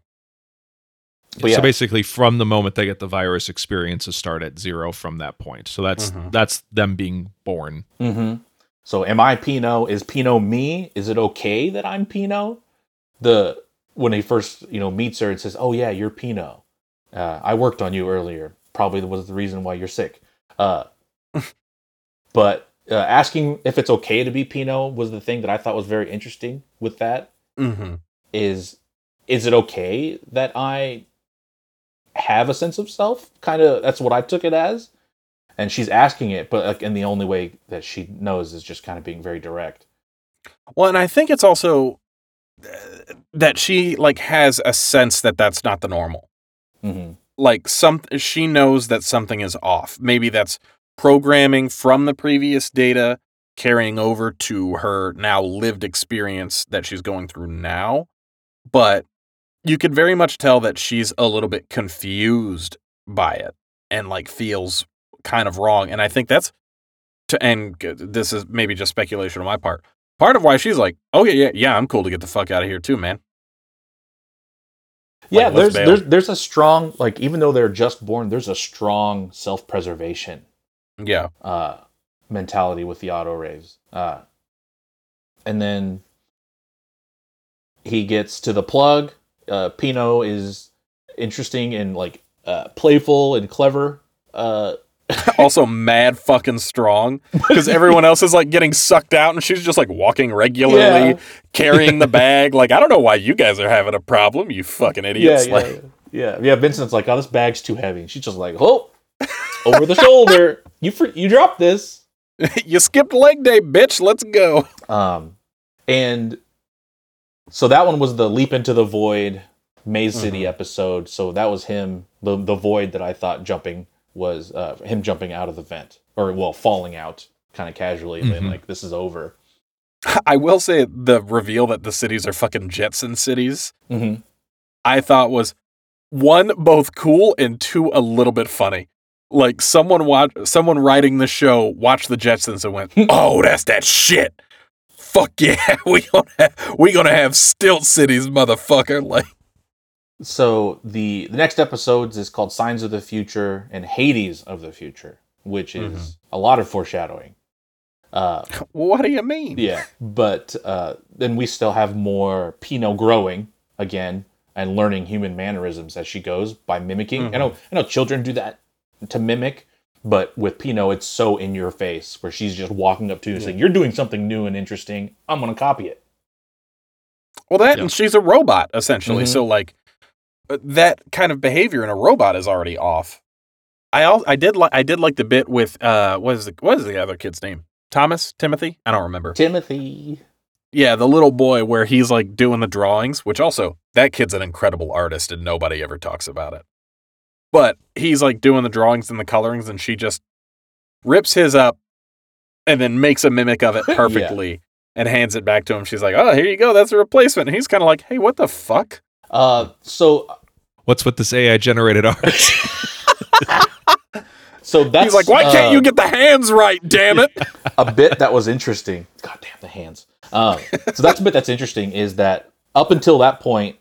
But yeah. So basically, from the moment they get the virus, experiences start at zero from that point. So that's Mhm. that's them being born. Mm-hmm. So am I Pino? Is Pino me? Is it okay that I'm Pino? The when he first you know meets her and says, "Oh yeah, you're Pino. Uh, I worked on you earlier. Probably was the reason why you're sick." Uh, but uh, asking if it's okay to be Pino was the thing that I thought was very interesting. With that hmm is, is it okay that I have a sense of self? Kind of. That's what I took it as. And she's asking it, but like, and the only way that she knows is just kind of being very direct. Well, and I think it's also that she like has a sense that that's not the normal. Mm-hmm. Like some she knows that something is off. Maybe that's programming from the previous data carrying over to her now lived experience that she's going through now. But you could very much tell that she's a little bit confused by it and like feels kind of wrong. And I think that's to and this is maybe just speculation on my part. Part of why she's like, oh yeah, yeah, yeah, I'm cool to get the fuck out of here too, man. Yeah, Like, let's there's bail. there's there's a strong like even though they're just born, there's a strong self preservation Yeah, uh, mentality with the AutoReivs. Uh, and then he gets to the plug. Uh, Pino is interesting and like uh, playful and clever. Uh, also mad fucking strong because everyone else is like getting sucked out and she's just like walking regularly, Yeah. carrying the bag. Like I don't know why you guys are having a problem, you fucking idiots. yeah, like, yeah, yeah. Vincent's like, oh, this bag's too heavy. And she's just like, oh, over the shoulder. You for, you dropped this. you skipped leg day, bitch. Let's go. Um, and so that one was the leap into the void Maze City Mhm. episode. So that was him, the the void that I thought jumping was uh, him jumping out of the vent or well falling out kind of casually and then Mhm. like this is over. I will say the reveal that the cities are fucking Jetson cities. Mm-hmm. I thought was one both cool and two a little bit funny. Like someone watch someone writing the show watched the Jetsons and went, "Oh, that's that shit." Fuck yeah, we gonna have, we gonna have stilt cities, motherfucker. Like, So the the next episodes is called Signs of the Future and Hades of the Future, which is Mhm. a lot of foreshadowing. Uh, what do you mean? Yeah, but uh, then we still have more Pino growing again and learning human mannerisms as she goes by mimicking. I know, I know, children do that to mimic, but with Pino, it's so in your face where she's just walking up to you and saying, "You're doing something new and interesting. I'm gonna copy it." Well, that Yeah. and she's a robot essentially. Mhm. So like that kind of behavior in a robot is already off. I I did like I did like the bit with uh what is the what is the other kid's name? Thomas Timothy? I don't remember. Timothy. Yeah, the little boy where he's like doing the drawings, which also that kid's an incredible artist and nobody ever talks about it. But he's like doing the drawings and the colorings and she just rips his up and then makes a mimic of it Yeah. perfectly and hands it back to him. She's like, "Oh, here you go. That's a replacement." And he's kind of like, "Hey, what the fuck?" Uh, so What's with this AI generated art? so that's he's like, "Why can't uh, you get the hands right, damn it?" a bit that was interesting. God damn the hands. Um, so that's a bit that's interesting is that up until that point,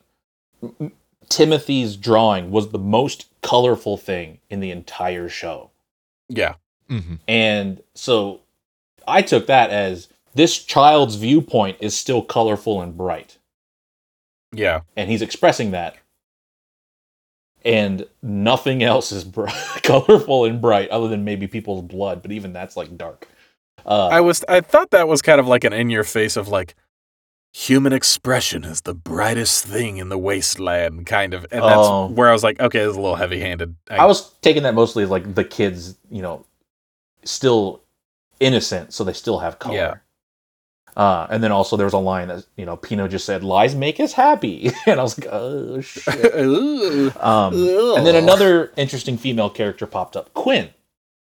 M- M- Timothy's drawing was the most colorful thing in the entire show, yeah. hmm and so I took that as this child's viewpoint is still colorful and bright, Yeah. and he's expressing that. And nothing else is colorful and bright, other than maybe people's blood. But even that's like dark. Uh, I was I thought that was kind of like an in your face of like human expression is the brightest thing in the wasteland kind of and that's Oh. where I was like okay it's a little heavy-handed. I was taking that mostly as like the kids, you know, still innocent, so they still have color. Yeah. Uh, and then also there was a line that you know Pino just said, "Lies make us happy," and I was like, "Oh shit." Um, and then another interesting female character popped up, Quinn.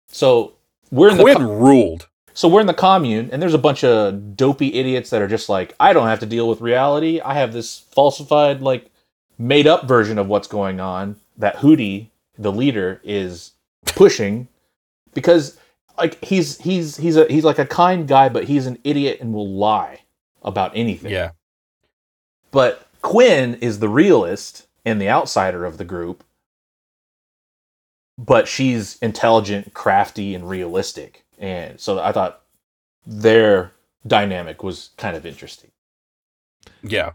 So we're in the Quinn co- ruled. so we're in the commune, and there's a bunch of dopey idiots that are just like, I don't have to deal with reality. I have this falsified, like, made up version of what's going on that Hoody, the leader, is pushing because like he's he's he's a he's like a kind guy, but he's an idiot and will lie. about anything. Yeah. But Quinn is the realist and the outsider of the group. But she's intelligent, crafty, and realistic. And so I thought their dynamic was kind of interesting. Yeah.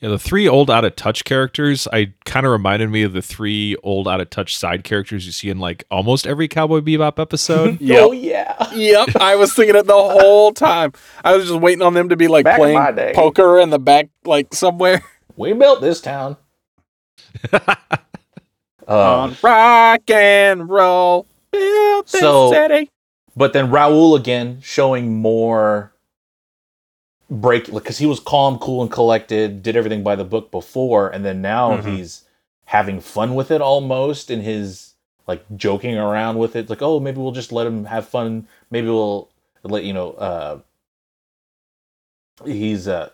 Yeah, the three old out of touch characters, I kind of reminded me of the three old out of touch side characters you see in like almost every Cowboy Bebop episode. Yep. Oh yeah. Yep. I was thinking it the whole time. I was just waiting on them to be like Back playing day. poker in the back, like somewhere. We built this town. Um, on rock and roll. Built this So- city. but then Raul again showing more break because he was calm, cool, and collected, did everything by the book before, and then now Mhm. he's having fun with it almost in his like joking around with it. Like, oh, maybe we'll just let him have fun. Maybe we'll let you know. Uh, he's uh,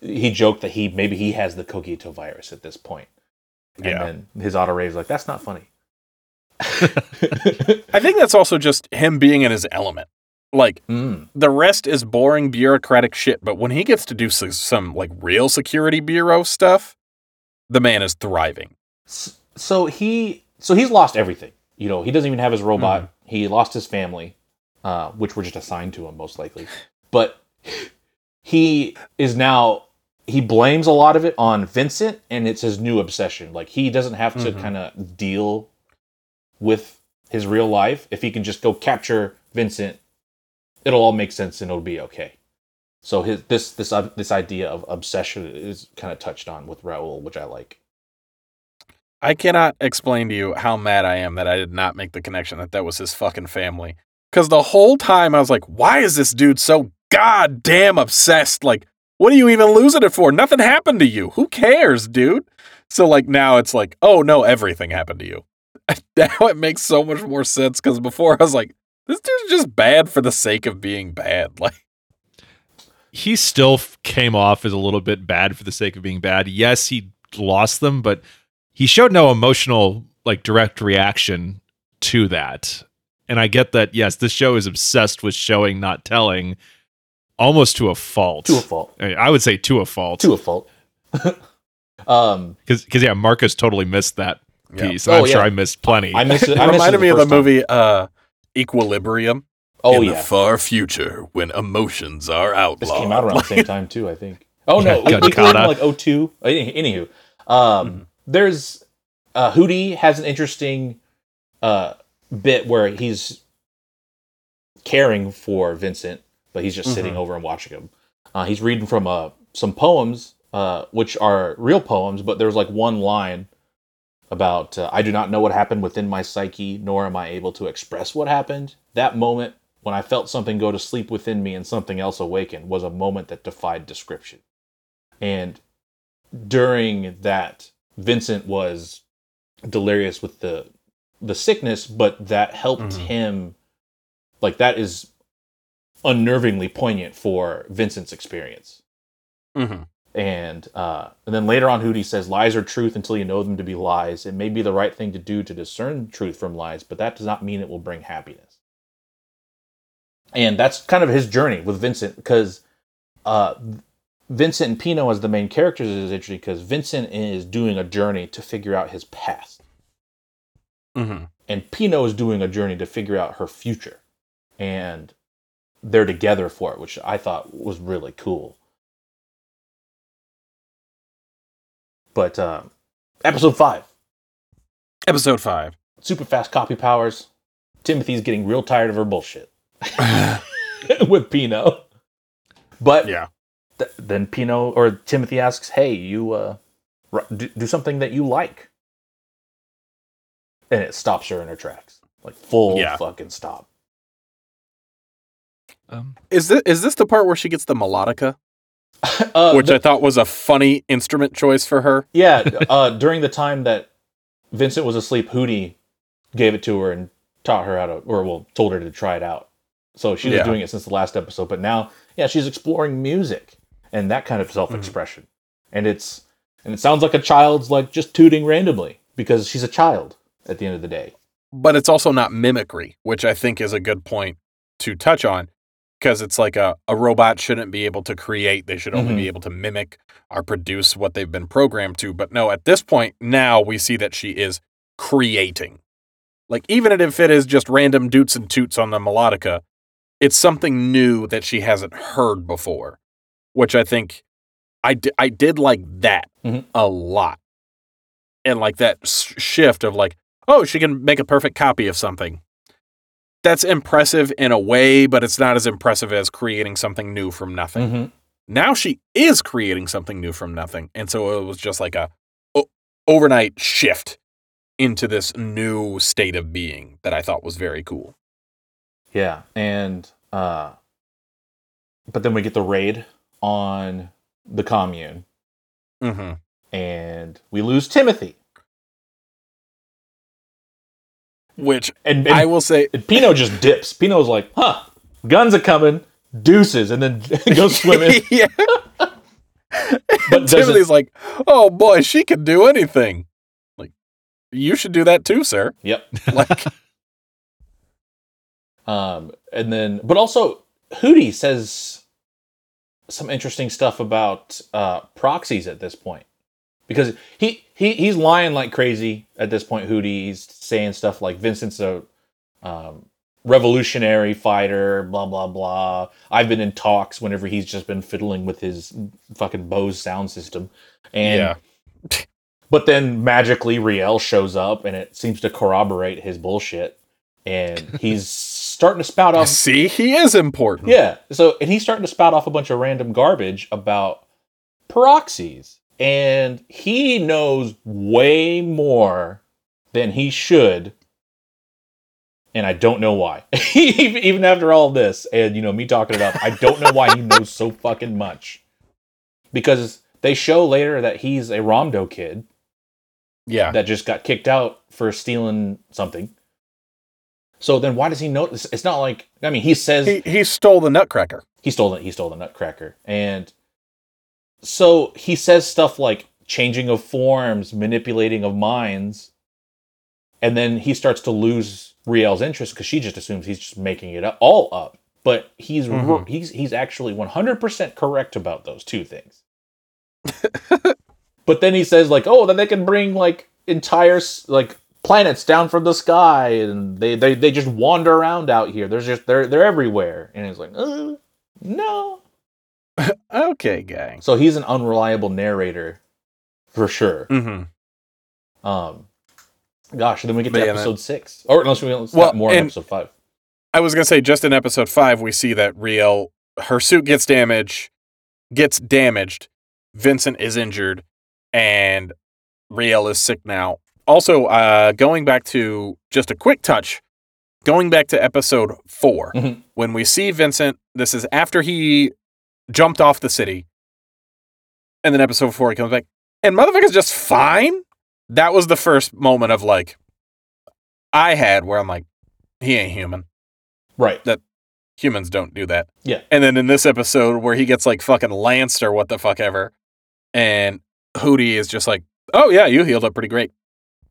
he joked that he maybe he has the cogito virus at this point. And Yeah. then his auto is like, that's not funny. I think that's also just him being in his element. Like Mm. the rest is boring bureaucratic shit, but when he gets to do s- some like real security bureau stuff, the man is thriving. So he so he's lost everything you know he doesn't even have his robot he lost his family uh, which were just assigned to him most likely but he is now he blames a lot of it on vincent and it's his new obsession like he doesn't have to Mhm. kind of deal with his real life if he can just go capture vincent it'll all make sense and it'll be okay so his this this uh, this idea of obsession is kind of touched on with raul which i like I cannot explain to you how mad I am that I did not make the connection that that was his fucking family. Because the whole time I was like, why is this dude so goddamn obsessed? Like, what are you even losing it for? Nothing happened to you. Who cares, dude? So, like, now it's like, oh no, everything happened to you. now it makes so much more sense because before I was like, this dude's just bad for the sake of being bad. Like, he still came off as a little bit bad for the sake of being bad. Yes, he lost them, but he showed no emotional, like direct reaction to that. And I get that, yes, this show is obsessed with showing, not telling, almost to a fault. to a fault I I would say to a fault. to a fault. um, Because, yeah, Marcus totally missed that piece. And Oh, I'm sure. I missed plenty. I missed it. it I missed reminded it me of the time. movie uh, Equilibrium. Oh in yeah, the far future when emotions are outlawed. this came out around the same time too. I think. Oh no, Got we up. like 02. Anywho, um, Mhm. there's uh, Hoody has an interesting uh bit where he's caring for Vincent, but he's just sitting Mhm. over and watching him. Uh, he's reading from uh some poems, uh, which are real poems, but there's like one line about uh, I do not know what happened within my psyche, nor am I able to express what happened. That moment when I felt something go to sleep within me and something else awaken was a moment that defied description. And during that, Vincent was delirious with the the sickness, but that helped Mhm. him. Like that is unnervingly poignant for Vincent's experience. hmm And uh, and then later on, Hoody says, "Lies are truth until you know them to be lies. It may be the right thing to do to discern truth from lies, but that does not mean it will bring happiness." And that's kind of his journey with Vincent, because uh, Vincent and Pino as the main characters is interesting because Vincent is doing a journey to figure out his past, hmm and Pino is doing a journey to figure out her future, and they're together for it, which I thought was really cool. But um, episode five, Episode five. super fast copy powers. Timothy's getting real tired of her bullshit with Pino. But yeah. th- then Pino or Timothy asks, "Hey, you uh, r- do, do something that you like," and it stops her in her tracks, like full Yeah. fucking stop. Um, Is this is this the part where she gets the melodica, uh, which the- I thought was a funny instrument choice for her? yeah, uh, during the time that Vincent was asleep, Hoody gave it to her and taught her how to, or well, told her to try it out. So she was Yeah. doing it since the last episode, but now, yeah, she's exploring music and that kind of self-expression, and it's and it sounds like a child's like just tooting randomly because she's a child at the end of the day. But it's also not mimicry, which I think is a good point to touch on. Because it's like a, a robot shouldn't be able to create. They should only Mhm. be able to mimic or produce what they've been programmed to. But no, at this point, now we see that she is creating. Like, even if it is just random doots and toots on the melodica, it's something new that she hasn't heard before, which I think I, I did like that Mhm. a lot. And like that shift of like, oh, she can make a perfect copy of something. That's impressive in a way, but it's not as impressive as creating something new from nothing. Mhm. Now she is creating something new from nothing. And so it was just like a o- overnight shift into this new state of being that I thought was very cool. Yeah, and uh, but then we get the raid on the commune, Mm-hmm. and we lose Timothy. Which And, and, I will say, Pino just dips. Pino's like, "Huh, guns are coming, deuces," and then goes swimming. yeah. But Timothy's like, oh boy, she can do anything. Like, you should do that too, sir. yep. Like, Um, and then, but also, Hoody says some interesting stuff about uh, proxies at this point because he, he he's lying like crazy at this point. Hoody, he's saying stuff like Vincent's a um, revolutionary fighter, blah blah blah. I've been in talks whenever he's just been fiddling with his fucking Bose sound system, and yeah. but then magically Re-l shows up and it seems to corroborate his bullshit. And he's starting to spout off See, he is important. Yeah. So and he's starting to spout off a bunch of random garbage about peroxies. And he knows way more than he should. And I don't know why. Even after all this, and you know, me talking it up, I don't know why he knows so fucking much. Because they show later that he's a Romdo kid Yeah. that just got kicked out for stealing something. So then why does he know? It's not like I mean he says He, he stole the nutcracker. he stole it he stole the nutcracker. And so he says stuff like changing of forms, manipulating of minds, and then he starts to lose Re-l's interest because she just assumes he's just making it up, all up. But he's Mhm. he's he's actually 100% correct about those two things. but then he says like, "Oh, then they can bring like entire like planets down from the sky and they they they just wander around out here. There's just they're they're everywhere." And he's like, uh, "No." Okay, gang. So he's an unreliable narrator for sure. Mm-hmm. Um gosh, then we get to yeah, episode 6. Or unless we let's Well, well, more in episode 5. I was gonna say, just in episode five, we see that Re-l, her suit gets damaged, gets damaged. Vincent is injured, and Re-l is sick now. Also, uh, going back to just a quick touch, going back to episode 4 Mhm. when we see Vincent, this is after he jumped off the city, and then episode four he comes back, and motherfucker's just fine. That was the first moment of like, I had where I'm like, he ain't human Right. That humans don't do that. Yeah. And then in this episode where he gets like fucking lanced or what the fuck ever, and Hoody is just like, "Oh yeah, you healed up pretty great."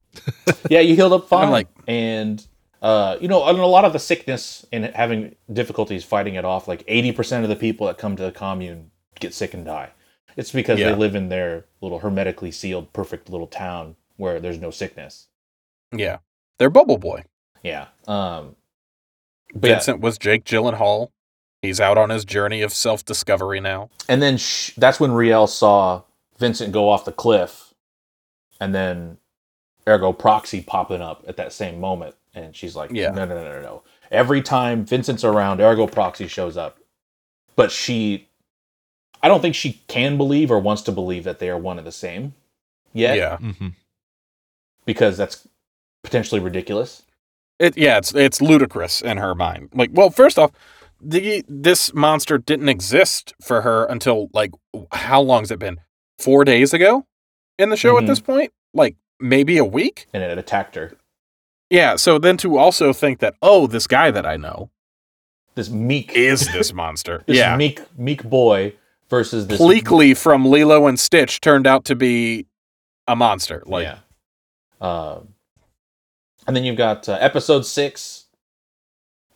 yeah, you healed up fine. I'm like- and uh, you know, and a lot of the sickness and having difficulties fighting it off, like eighty percent of the people that come to the commune get sick and die. It's because Yeah. they live in their little hermetically sealed, perfect little town where there's no sickness. Yeah, they're Bubble Boy. Yeah. Um. But yeah, Vincent was Jake Gyllenhaal. He's out on his journey of self discovery now. and then sh- that's when Re-l saw Vincent go off the cliff, and then ergo proxy popping up at that same moment, and she's like, Yeah. no, no, no, no, no. Every time Vincent's around, ergo proxy shows up, but she, I don't think she can believe or wants to believe that they are one and the same yet, Yeah, hmm because that's potentially ridiculous. it yeah, it's it's ludicrous in her mind. Like, well, first off, the this monster didn't exist for her until like how long's it been? Four days ago in the show Mhm. at this point, like maybe a week. And it attacked her. Yeah, so then to also think that, oh, this guy that I know This meek, is this monster. this yeah. meek, meek boy versus this Pleakley from Lilo and Stitch turned out to be a monster. Like, yeah. Um, and then you've got uh, episode six,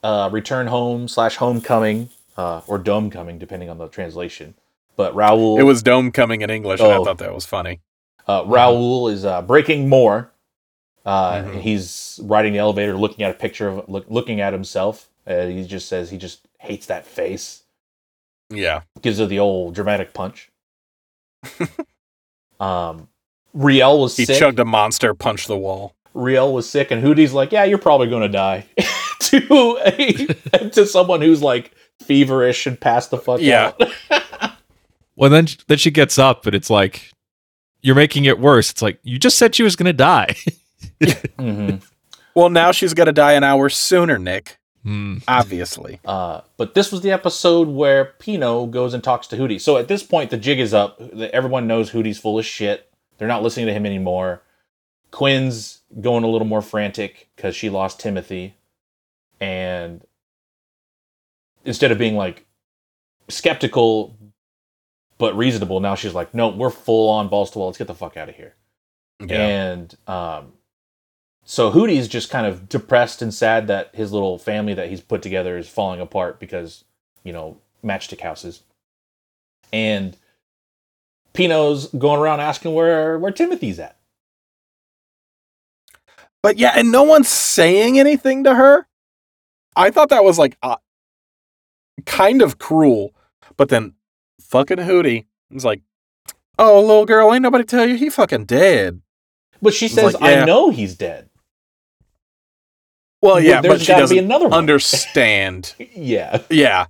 uh, Return Home slash Homecoming, uh, or dome coming, depending on the translation. But Raul, It was Dome coming in English, and I Oh. thought that was funny. uh, Raul is uh, breaking more. Uh, Mhm. He's riding the elevator, looking at a picture of look, looking at himself. Uh, he just says he just hates that face. Yeah. Gives her the old dramatic punch. um, Re-l was He sick. chugged a monster, punched the wall. Re-l was sick, and Hoody's like, "Yeah, you're probably going to die." to a, to someone who's like feverish and passed the fuck Yeah. out. Well, then then she gets up, and it's like you're making it worse. It's like you just said she was gonna die. Mhm. Well, now she's going to die an hour sooner, Nick. Hmm. Obviously. Uh, but this was the episode where Pino goes and talks to Hoody. So at this point, the jig is up. Everyone knows Hoody's full of shit. They're not listening to him anymore. Quinn's going a little more frantic because she lost Timothy. And instead of being like skeptical but reasonable, now she's like, no, we're full on balls to wall. Let's get the fuck out of here. Yeah. And um, so Hoody's just kind of depressed and sad that his little family that he's put together is falling apart because, you know, matchstick houses. And Pino's going around asking where where Timothy's at. But yeah, and no one's saying anything to her. I thought that was like uh, kind of cruel. But then fucking Hootie was like, "Oh, little girl, ain't nobody tell you he fucking dead." But she says, like, yeah. "I know he's dead." Well, yeah, There's but she doesn't another one. understand. yeah, yeah.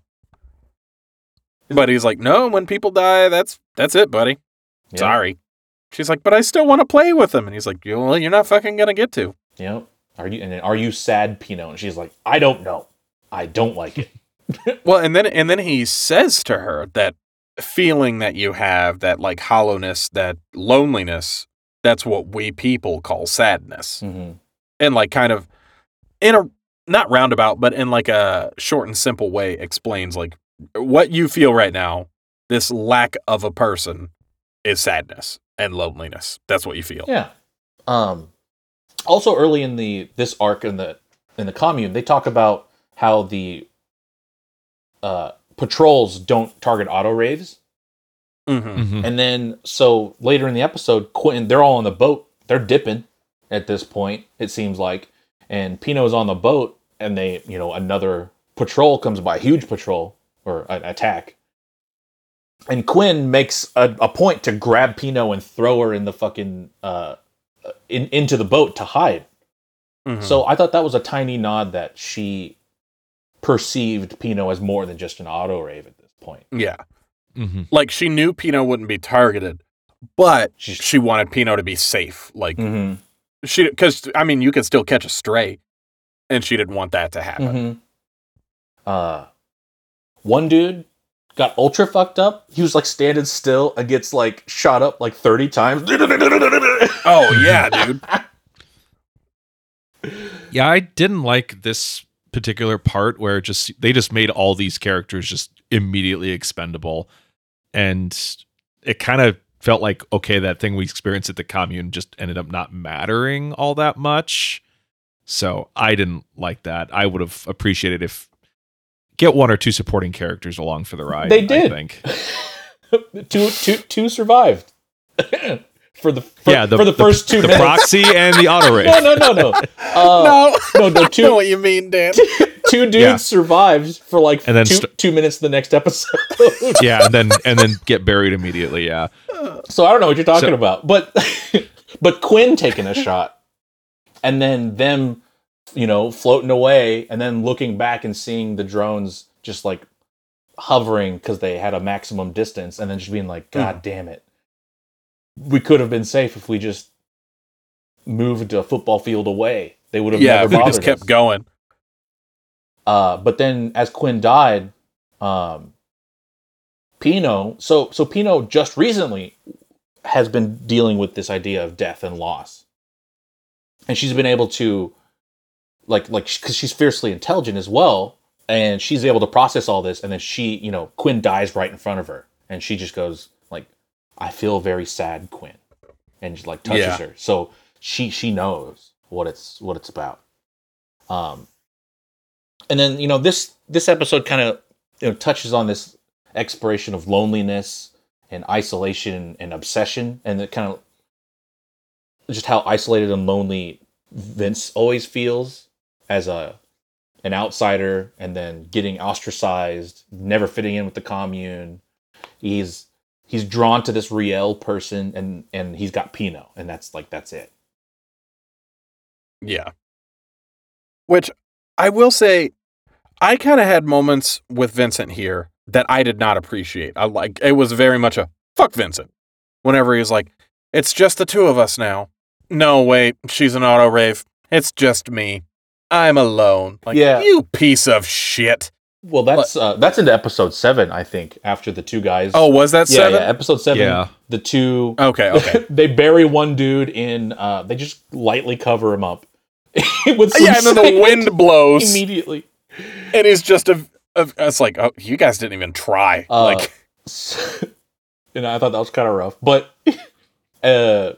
But he's like, "No, when people die, that's that's it, buddy. Yeah. Sorry." She's like, "But I still want to play with him." And he's like, "Well, you're not fucking gonna get to." Know, are you and then, are you sad, Pino? And she's like, "I don't know. I don't like it." Well, and then and then he says to her that feeling that you have, that like hollowness, that loneliness, that's what we people call sadness. hmm And like kind of in a not roundabout, but in like a short and simple way explains like what you feel right now, this lack of a person is sadness and loneliness. That's what you feel. Yeah. Um also early in the this arc in the in the commune, they talk about how the uh patrols don't target AutoReivs. Mm-hmm. Mhm. And then so later in the episode, Quentin they're all on the boat. They're dipping at this point, it seems like. And Pino's on the boat and they, you know, another patrol comes by, huge patrol or an attack. And Quinn makes a, a point to grab Pino and throw her in the fucking uh in, into the boat to hide. Mm-hmm. So I thought that was a tiny nod that she perceived Pino as more than just an AutoReiv at this point. yeah. Mhm. Like she knew Pino wouldn't be targeted, but she wanted Pino to be safe. Like Mm-hmm. She because I mean you could still catch a stray, and she didn't want that to happen. Mm-hmm. Uh, one dude got ultra fucked up. He was like standing still and gets like shot up like thirty times. Oh yeah, dude. Yeah, I didn't like this particular part where just they just made all these characters just immediately expendable, and it kind of felt like okay, that thing we experienced at the commune just ended up not mattering all that much. So I didn't like that. I would have appreciated if get one or two supporting characters along for the ride. They did. I think. two, two, two survived for the for, yeah, the, for the, first two the minutes. proxy and the AutoReivs. No, no, no, no. Uh, no, no, no. I know Two, what you mean, Dan. two dudes Yeah. survived for like And then two, st- two minutes. The next episode. yeah, and then and then get buried immediately. Yeah. So I don't know what you're talking So- about, but but Quinn taking a shot, and then them, you know, floating away, and then looking back and seeing the drones just like hovering because they had a maximum distance, and then just being like, God damn it, we could have been safe if we just moved a football field away. They would have Yeah, never bothered just kept us. going. Uh, but then as Quinn died, um, Pino, so so Pino just recently has been dealing with this idea of death and loss, and she's been able to, like like because she's fiercely intelligent as well, and she's able to process all this, and then she, you know, Quinn dies right in front of her, and she just goes "I feel very sad, Quinn," and just like touches Yeah. her, so she she knows what it's what it's about. Um, and then you know this this episode kind of you know touches on this exploration of loneliness and isolation and obsession, and it kind of just how isolated and lonely Vince always feels as a an outsider, and then getting ostracized, never fitting in with the commune. He's he's drawn to this Re-l person, and and he's got Pino, and that's like that's it. Yeah. Which I will say, I kind of had moments with Vincent here that I did not appreciate. I like it was very much a fuck Vincent. Whenever he was like, "It's just the two of us now." No, wait, she's an AutoReiv. It's just me. I'm alone. Like, Yeah. you piece of shit. Well, that's uh, that's into episode seven, I think. After the two guys. Oh, was that yeah, seven? yeah. Episode seven. Yeah. The two. Okay, okay. they bury one dude in. Uh, they just lightly cover him up with yeah, and then the wind blows, immediately. and he's just a. a it's like, oh, you guys didn't even try. Uh, like, and I thought that was kind of rough, but uh,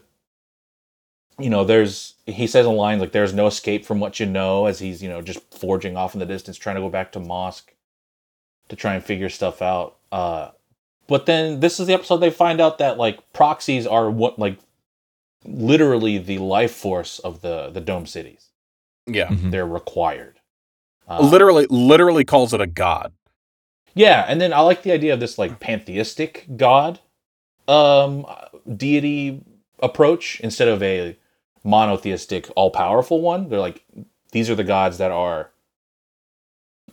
you know, there's he says a line like, "There's no escape from what you know," as he's you know just forging off in the distance, trying to go back to Mosk to try and figure stuff out. Uh, but then this is the episode they find out that like proxies are what like literally the life force of the the dome cities. yeah, Mhm. They're required. Uh, literally, literally calls it a god. Yeah, and then I like the idea of this like pantheistic god um deity approach instead of a monotheistic all-powerful one. They're like these are the gods that are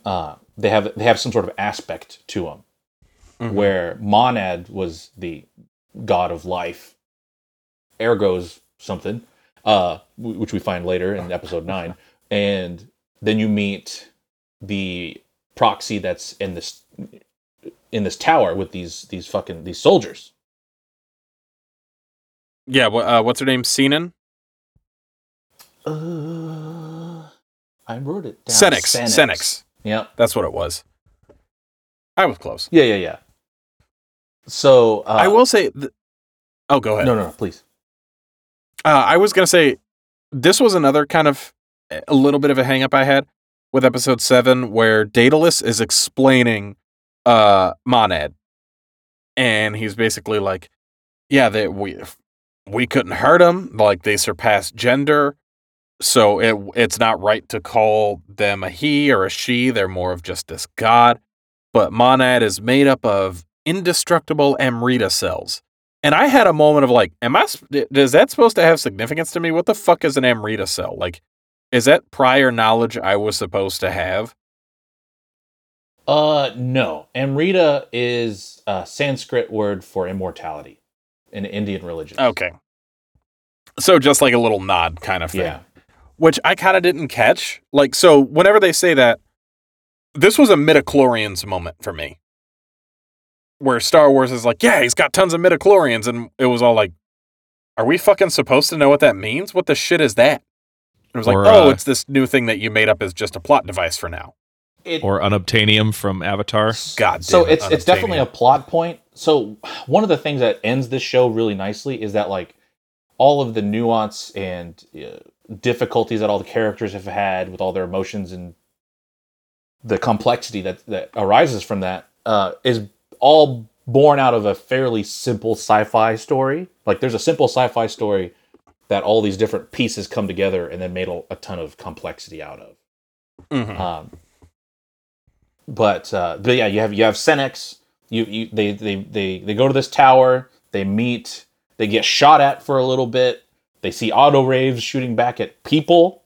uh they have they have some sort of aspect to them Mhm. where monad was the god of life ergo's something uh which we find later in episode 9 and then you meet the proxy that's in this in this tower with these these fucking these soldiers Yeah, uh, what's her name? Sinan? uh i wrote it down Senex. Senex. Yeah That's what it was. I was close. yeah yeah yeah so uh, I will say. Th- oh, go ahead. no no no please Uh, I was gonna say this was another kind of a little bit of a hang up I had with episode seven, where Daedalus is explaining uh Monad, and he's basically like, "Yeah, they we we couldn't hurt them. Like they surpassed gender, so it it's not right to call them a he or a she. They're more of just this god. But Monad is made up of indestructible Amrita cells." And I had a moment of like, am I? Is that supposed to have significance to me? What the fuck is an Amrita cell? Like, is that prior knowledge I was supposed to have? uh no amrita is a sanskrit word for immortality in indian religion Okay. So just like a little nod kind of thing. yeah Which I kind of didn't catch. Like, so whenever they say that, this was a midichlorians moment for me. Where Star Wars is like, yeah, he's got tons of midichlorians. And it was all like, are we fucking supposed to know what that means? What the shit is that? It was like, oh, uh, it's this new thing that you made up as just a plot device for now. it, Or unobtainium from Avatar. God so it, it's it's definitely a plot point so one of the things that ends this show really nicely is that like all of the nuance and uh, difficulties that all the characters have had with all their emotions and the complexity that that arises from that uh, is all born out of a fairly simple sci-fi story like there's a simple sci-fi story that all these different pieces come together and then made a, a ton of complexity out of Mhm. um, but uh, but yeah, you have you have Senex. You, you they, they they they go to this tower. They meet. They get shot at for a little bit. They see AutoReivs shooting back at people,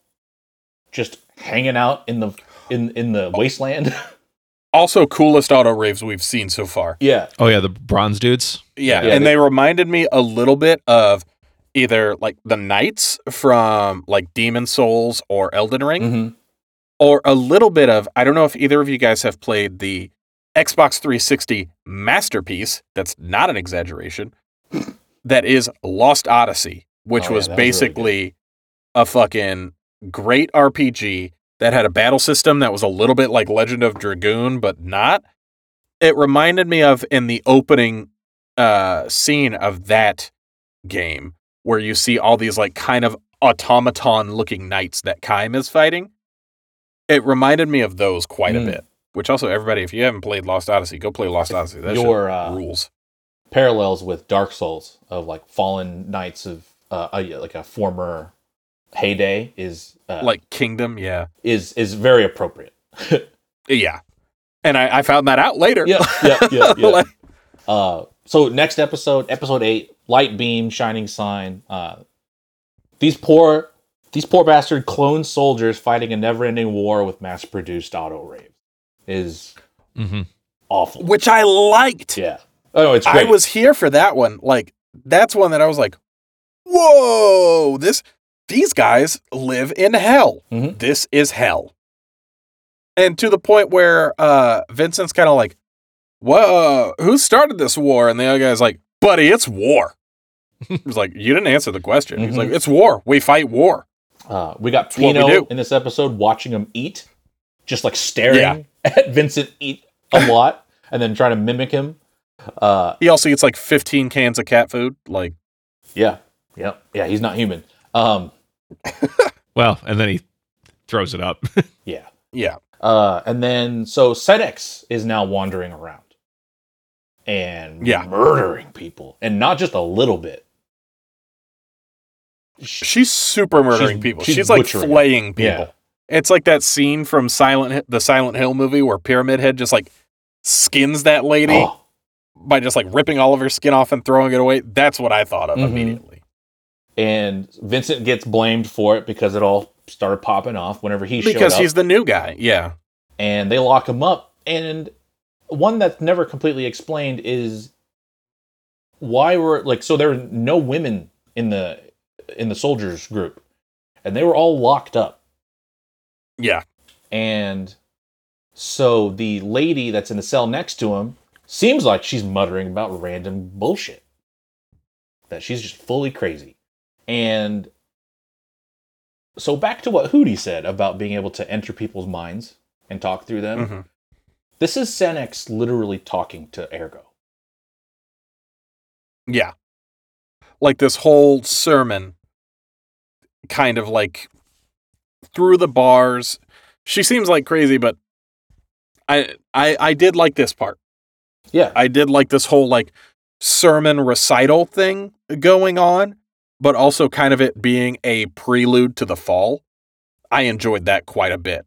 just hanging out in the in in the wasteland. Also, coolest AutoReivs we've seen so far. yeah, Oh yeah, the bronze dudes. Yeah, Yeah, and they- they reminded me a little bit of either like the knights from like Demon Souls or Elden Ring, Mhm. or a little bit of I don't know if either of you guys have played the Xbox 360 masterpiece. That's not an exaggeration. that is Lost Odyssey, which Oh, yeah, was was really basically a fucking great RPG that had a battle system that was a little bit like Legend of Dragoon, but not. It reminded me of in the opening uh, scene of that game where you see all these like kind of automaton looking knights that Kaim is fighting. It reminded me of those quite Mm. a bit, Which also, everybody, if you haven't played Lost Odyssey, go play Lost Odyssey. That Your, uh, rules. parallels with Dark Souls of like fallen knights of uh, a, like a former heyday is uh, Like Kingdom, yeah, is is very appropriate. yeah. And I, I found that out later. Yeah, yeah, yeah, yeah. Like, Uh, so next episode, episode eight, light beam, shining sign. Uh, these poor, these poor bastard clone soldiers fighting a never-ending war with mass-produced AutoReivs is hmm awful. which I liked. Yeah. Oh, it's I was here for that one. Like that's one that I was like, "Whoa, this these guys live in hell. Mhm. This is hell." And to the point where uh Vincent's kind of like, "Whoa, who started this war?" And the other guy's like, "Buddy, it's war." He's like, "You didn't answer the question." He's Mhm. like, "It's war. We fight war." Uh, we got we Pino do. in this episode watching him eat, just like staring Yeah. at Vincent eat a lot, and then trying to mimic him. Uh, He also eats like 15 cans of cat food. Like, yeah, yeah, yeah. He's not human. Um, Well, and then he throws it up. yeah. yeah. Uh, and then so Senex is now wandering around and Yeah. murdering people, and not just a little bit. Sh- She's super murdering She's- people. she's She's, like butchering. flaying people. Yeah. It's like that scene from Silent the Silent Hill movie where Pyramid Head just like skins that lady Oh, by just like ripping all of her skin off and throwing it away. That's what I thought of Mhm. immediately. And Vincent gets blamed for it because it all started popping off whenever he showed up Because he's the new guy. Yeah. and they lock him up. And one that's never completely explained is why were like so there were no women in the in the soldiers group, and they were all locked up. Yeah. And so the lady that's in the cell next to him seems like she's muttering about random bullshit. That she's just fully crazy. And so back to what Hoody said about being able to enter people's minds and talk through them. Mhm. This is Senex literally talking to Ergo. Yeah. Like this whole sermon kind of like through the bars. She seems like crazy, but I I I did like this part. Yeah. I did like this whole like sermon recital thing going on, but also kind of it being a prelude to the fall. I enjoyed that quite a bit.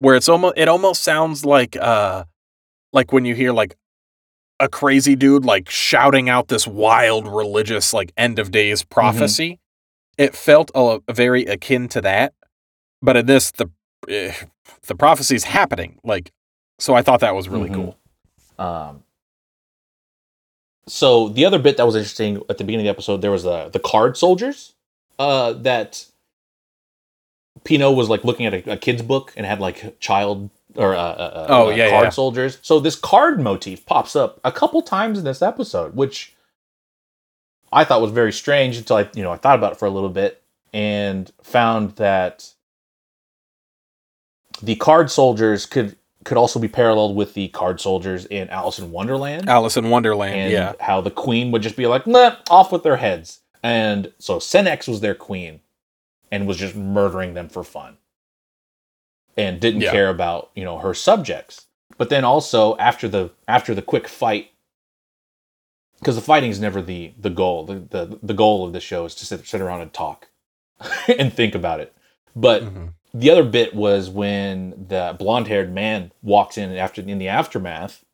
Where it's almost it almost sounds like uh like when you hear like a crazy dude like shouting out this wild religious like end of days prophecy. It felt a, very akin to that. But in this the eh, the prophecy's happening. Like so I thought that was really Mhm. cool. Um, so the other bit that was interesting at the beginning of the episode, there was the the card soldiers uh, that Pino was like looking at a, a kid's book and had like child or uh, uh, Oh, uh, yeah, card yeah. soldiers. So this card motif pops up a couple times in this episode, which I thought was very strange until I you know I thought about it for a little bit and found that the card soldiers could could also be paralleled with the card soldiers in Alice in Wonderland Alice in Wonderland, and yeah. how the queen would just be like, nah, off with their heads. And so Senex was their queen and was just murdering them for fun. And didn't Yeah. care about, you know, her subjects. But then also after the after the quick fight because the fighting is never the the goal. The, the the goal of the show is to sit, sit around and talk and think about it. But Mhm. The other bit was when the blonde-haired man walks in after in the aftermath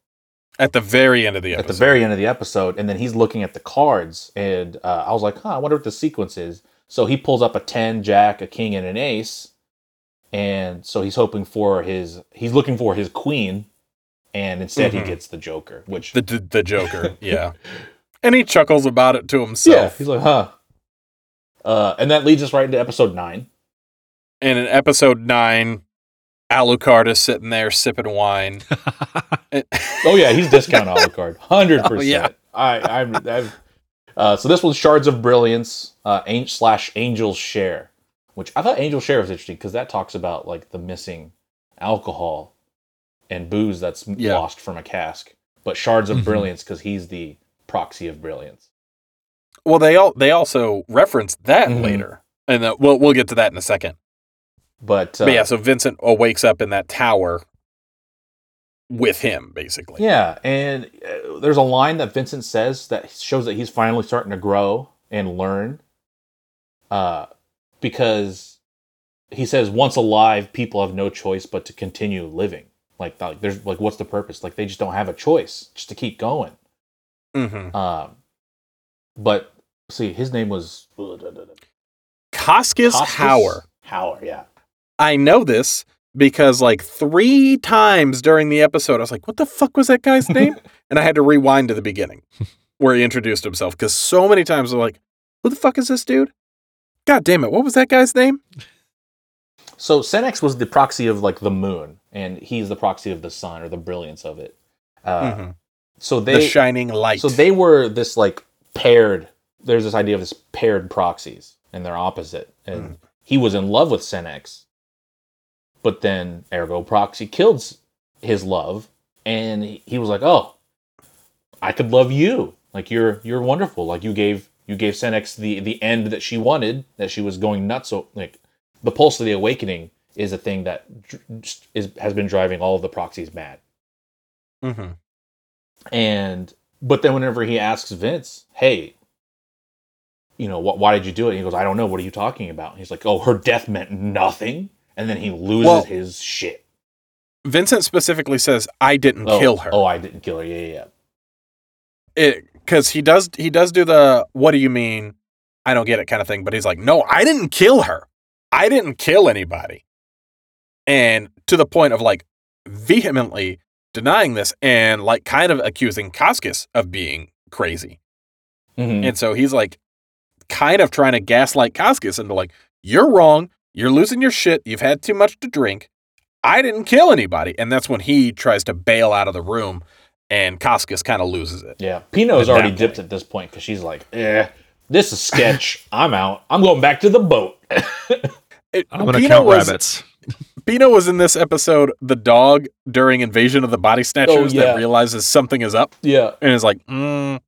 At the very end of the at the very end of the episode, and then he's looking at the cards, and uh, I was like, "Huh, I wonder what the sequence is." So he pulls up a ten, jack, a king, and an ace, and so he's hoping for his he's looking for his queen, and instead Mhm. he gets the Joker, which the, the the Joker, yeah. And he chuckles about it to yeah, himself. he's like, "Huh," uh, and that leads us right into episode nine. And in episode nine, Alucard is sitting there sipping wine. Oh yeah, he's discount Alucard, hundred Oh, yeah. percent. I I'm. I've, uh, so this was Shards of Brilliance, uh, an- slash Angel's Share, which I thought Angel's Share was interesting because that talks about like the missing alcohol and booze that's Yeah. lost from a cask. But Shards of Mhm. Brilliance because he's the proxy of brilliance. Well, they all they also reference that Mhm. later, and uh, we'll we'll get to that in a second. But, uh, but yeah, so Vincent uh, wakes up in that tower, with him, basically. Yeah, and uh, there's a line that Vincent says that shows that he's finally starting to grow and learn. Uh, because he says, once alive, people have no choice but to continue living. Like, like there's like, what's the purpose? Like, they just don't have a choice just to keep going. Mm-hmm. Um, but see, his name was Kazkis Hauer. Hauer, yeah. I know this because like three times during the episode, I was like, what the fuck was that guy's name? and I had to rewind to the beginning where he introduced himself because so many times I'm like, who the fuck is this dude? God damn it. What was that guy's name? So Senex was the proxy of like the moon, and he's the proxy of the sun or the brilliance of it. Uh, Mhm. So the they shining light. So they were this like paired. There's this idea of this paired proxies, and they're opposite. And Hmm. he was in love with Senex, but then Ergo Proxy killed his love, and he, was like, "Oh, I could love you. Like you're you're wonderful. Like you gave you gave Senex the the end that she wanted. That she was going nuts. So like the pulse of the awakening is a thing that is has been driving all of the proxies mad." Mm-hmm. And but then whenever he asks Vince, "Hey, you know, wh- why did you do it?" He goes, "I don't know. What are you talking about?" He's like, "Oh, her death meant nothing," and then he loses Well- his shit. Vincent specifically says, I didn't Oh, kill her. Oh, I didn't kill her. Yeah, yeah. because he does he does do the what do you mean I don't get it kind of thing, but he's like, no, I didn't kill her. I didn't kill anybody. And to the point of like vehemently denying this and like kind of accusing Kazkis of being crazy. Mhm. And so he's like kind of trying to gaslight Kazkis into like, you're wrong. You're losing your shit. You've had too much to drink. I didn't kill anybody. And that's when he tries to bail out of the room and Kazkis kind of loses it. yeah. Pino's At already that dipped at this point because she's like, "Eh, this is sketch. I'm out. I'm going back to the boat." It- I'm gonna Pino count was, rabbits. Pino was in this episode the dog during Invasion of the Body Snatchers Oh, yeah. that realizes something is up yeah. and is like, mm,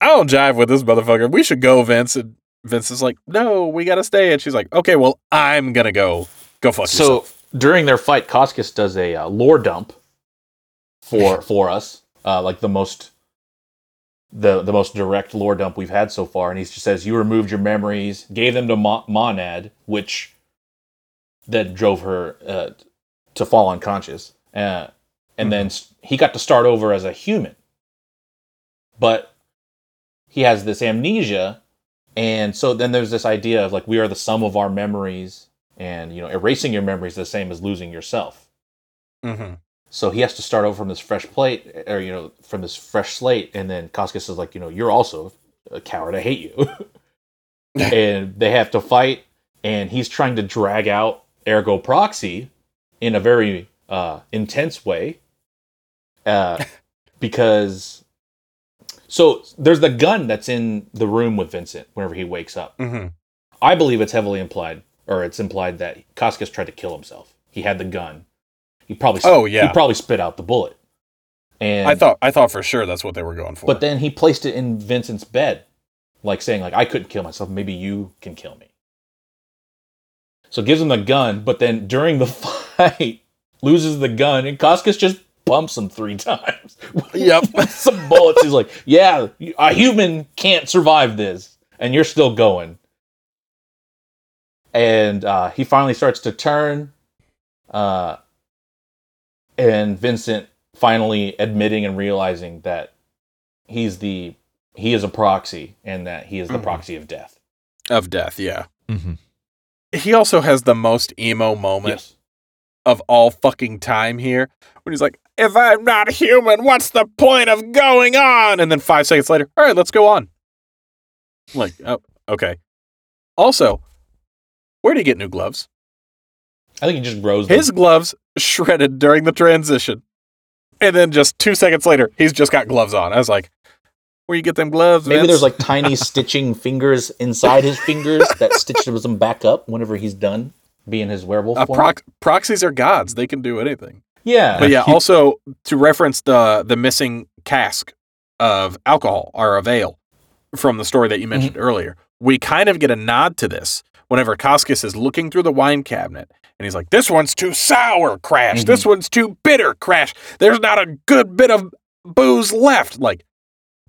I don't jive with this motherfucker. We should go, Vince. And Vince is like, no, we gotta stay. And she's like, okay, well, I'm gonna go. Go fuck So yourself. So during their fight, Kazkis does a uh, lore dump for for us, uh, like the most the the most direct lore dump we've had so far, and he just says you removed your memories, gave them to Mo- Monad, which that drove her uh, to fall unconscious, uh, and then he got to start over as a human, but he has this amnesia, and so then there's this idea of like we are the sum of our memories and you know erasing your memories is the same as losing yourself. Hmm so he has to start over from this fresh plate or you know from this fresh slate. And then Kazkis is like you know you're also a coward. I hate you. And they have to fight. And he's trying to drag out ergo proxy in a very uh, intense way uh, because so there's the gun that's in the room with vincent whenever he wakes up hmm I believe it's heavily implied, or it's implied that Kazkis tried to kill himself. He had the gun. He probably Oh, yeah. he probably spit out the bullet. And I thought I thought for sure that's what they were going for. but then he placed it in Vincent's bed, like saying like I couldn't kill myself. Maybe you can kill me. So gives him the gun, but then during the fight loses the gun, and Kazkis just bumps him three times. Yep. some bullets. He's like, "Yeah, a human can't survive this, and you're still going." And uh, he finally starts to turn, uh, and Vincent finally admitting and realizing that he's the he is a proxy and that he is the Mhm. proxy of death. of death, yeah. hmm He also has the most emo moment Yes. of all fucking time here when he's like, if I'm not human, what's the point of going on? And then five seconds later, all right, let's go on. Like, oh, okay. Also, where did he get new gloves? I think he just grows them. His gloves shredded during the transition. And then just two seconds later, he's just got gloves on. I was like, where you get them gloves? Maybe Vince? there's like tiny stitching fingers inside his fingers that stitches them back up whenever he's done being his werewolf Uh, form. prox- proxies are gods. They can do anything. Yeah, But yeah, he- also to reference the the missing cask of alcohol or of ale from the story that you mentioned mm-hmm. earlier, we kind of get a nod to this whenever Kazkis is looking through the wine cabinet and he's like, "This one's too sour, crash. This mm-hmm. one's too bitter, crash. There's not a good bit of booze left." Like,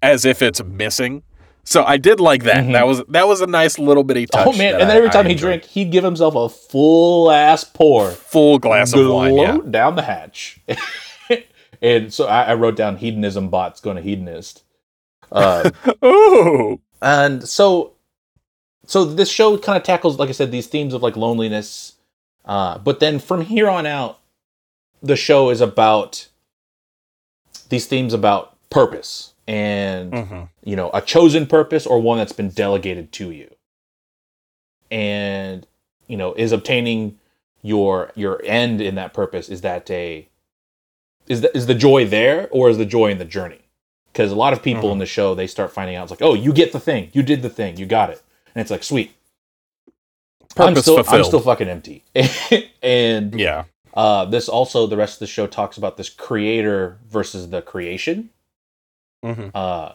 as if it's missing. So I did like that. Mhm. That was that was a nice little bitty touch. oh man! And then I- every time I he drank, he'd give himself a full ass pour, full glass of wine. Yeah. Down the hatch. and so I, I wrote down hedonism bots going to hedonist. Uh, Ooh. and so so this show kind of tackles like i said these themes of like loneliness uh, but then from here on out the show is about these themes about purpose and hmm you know a chosen purpose or one that's been delegated to you. And you know is obtaining your your end in that purpose is that a is the, is the joy there or is the joy in the journey? Because a lot of people Mhm. in the show they start finding out it's like oh you get the thing. You did the thing. You got it. And it's like sweet. I'm Purpose still I'm still fucking empty. And Yeah. uh, this also the rest of the show talks about this creator versus the creation hmm uh,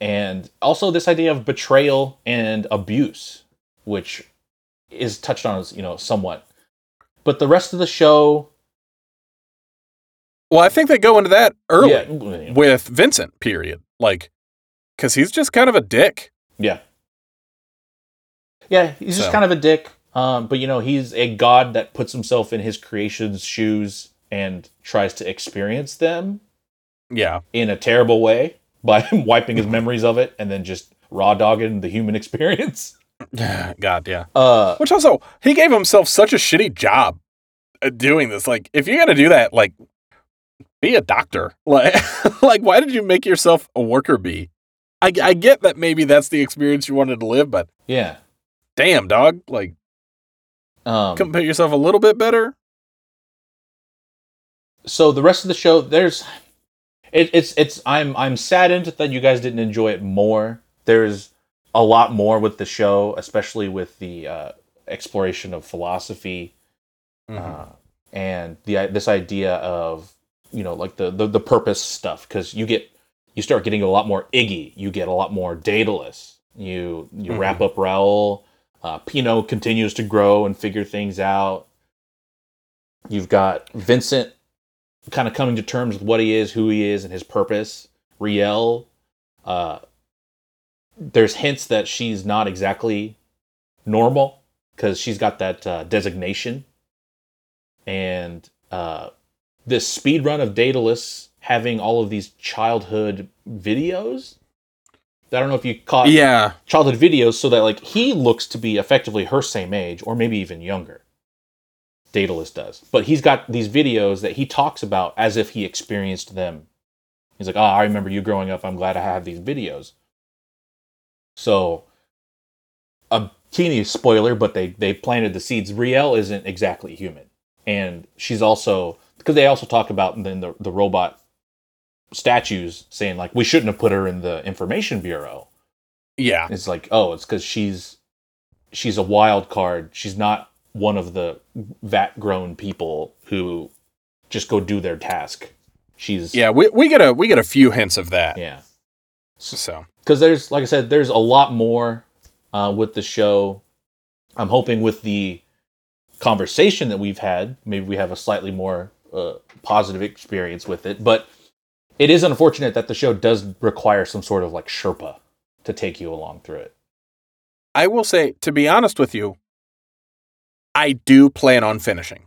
and also this idea of betrayal and abuse, which is touched on as you know somewhat. But the rest of the show, Well, I think they go into that early yeah, with Vincent. Period. Like, because he's just kind of a dick. yeah, yeah, he's just So. kind of a dick. Um, but you know, he's a god that puts himself in his creation's shoes and tries to experience them Yeah. in a terrible way by wiping his memories of it and then just raw dogging the human experience. God, yeah. Uh, Which also, he gave himself such a shitty job doing this. Like, if you're gonna do that, like, be a doctor. Like, like, why did you make yourself a worker bee? I, I get that maybe that's the experience you wanted to live, but yeah. damn, dog. Like, Um, couldn't put yourself a little bit better. so the rest of the show there's it, it's it's i'm i'm saddened that you guys didn't enjoy it more there's a lot more with the show especially with the uh, exploration of philosophy Mm-hmm. uh, and the this idea of you know like the the, the purpose stuff because you get you start getting a lot more iggy you get a lot more daedalus you you Mhm. wrap up Raul uh, pino continues to grow and figure things out you've got vincent kind of coming to terms with what he is who he is and his purpose Re-l uh, there's hints that she's not exactly normal because she's got that uh, designation and uh, this speed run of Daedalus having all of these childhood videos. I don't know if you caught yeah. childhood videos, so that like he looks to be effectively her same age, or maybe even younger. Daedalus does, but he's got these videos that he talks about as if he experienced them. He's like, "Oh, I remember you growing up. I'm glad I have these videos." So, a teeny spoiler, but they they planted the seeds. Re-l isn't exactly human, and she's also because they also talk about then the the robot statues saying like we shouldn't have put her in the information bureau. Yeah. It's like oh, it's because she's she's a wild card. She's not one of the vat grown people who just go do their task. She's Yeah. We, we get a we get a few hints of that. yeah So because there's like I said, there's a lot more uh, with the show. I'm hoping with the conversation that we've had, maybe we have a slightly more uh, positive experience with it. But it is unfortunate that the show does require some sort of like Sherpa to take you along through it. I will say, to be honest with you, I do plan on finishing.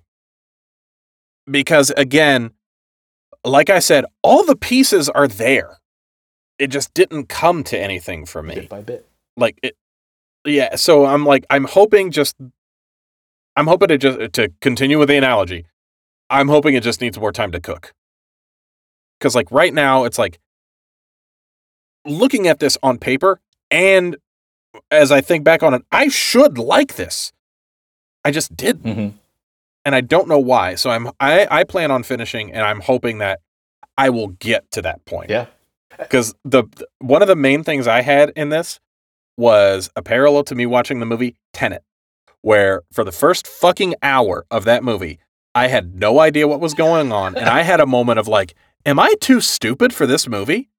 Because again, like I said, all the pieces are there. It just didn't come to anything for me. bit by bit. Like it Yeah, so I'm like I'm hoping just I'm hoping to just to continue with the analogy. I'm hoping it just needs more time to cook. Cuz like right now it's like looking at this on paper and as I think back on it, I should like this. I just didn't Mm-hmm. and I don't know why. So I'm I I plan on finishing and I'm hoping that I will get to that point. Yeah. Cuz the one of the main things I had in this was a parallel to me watching the movie Tenet, where for the first fucking hour of that movie, I had no idea what was going on and I had a moment of like, am I too stupid for this movie?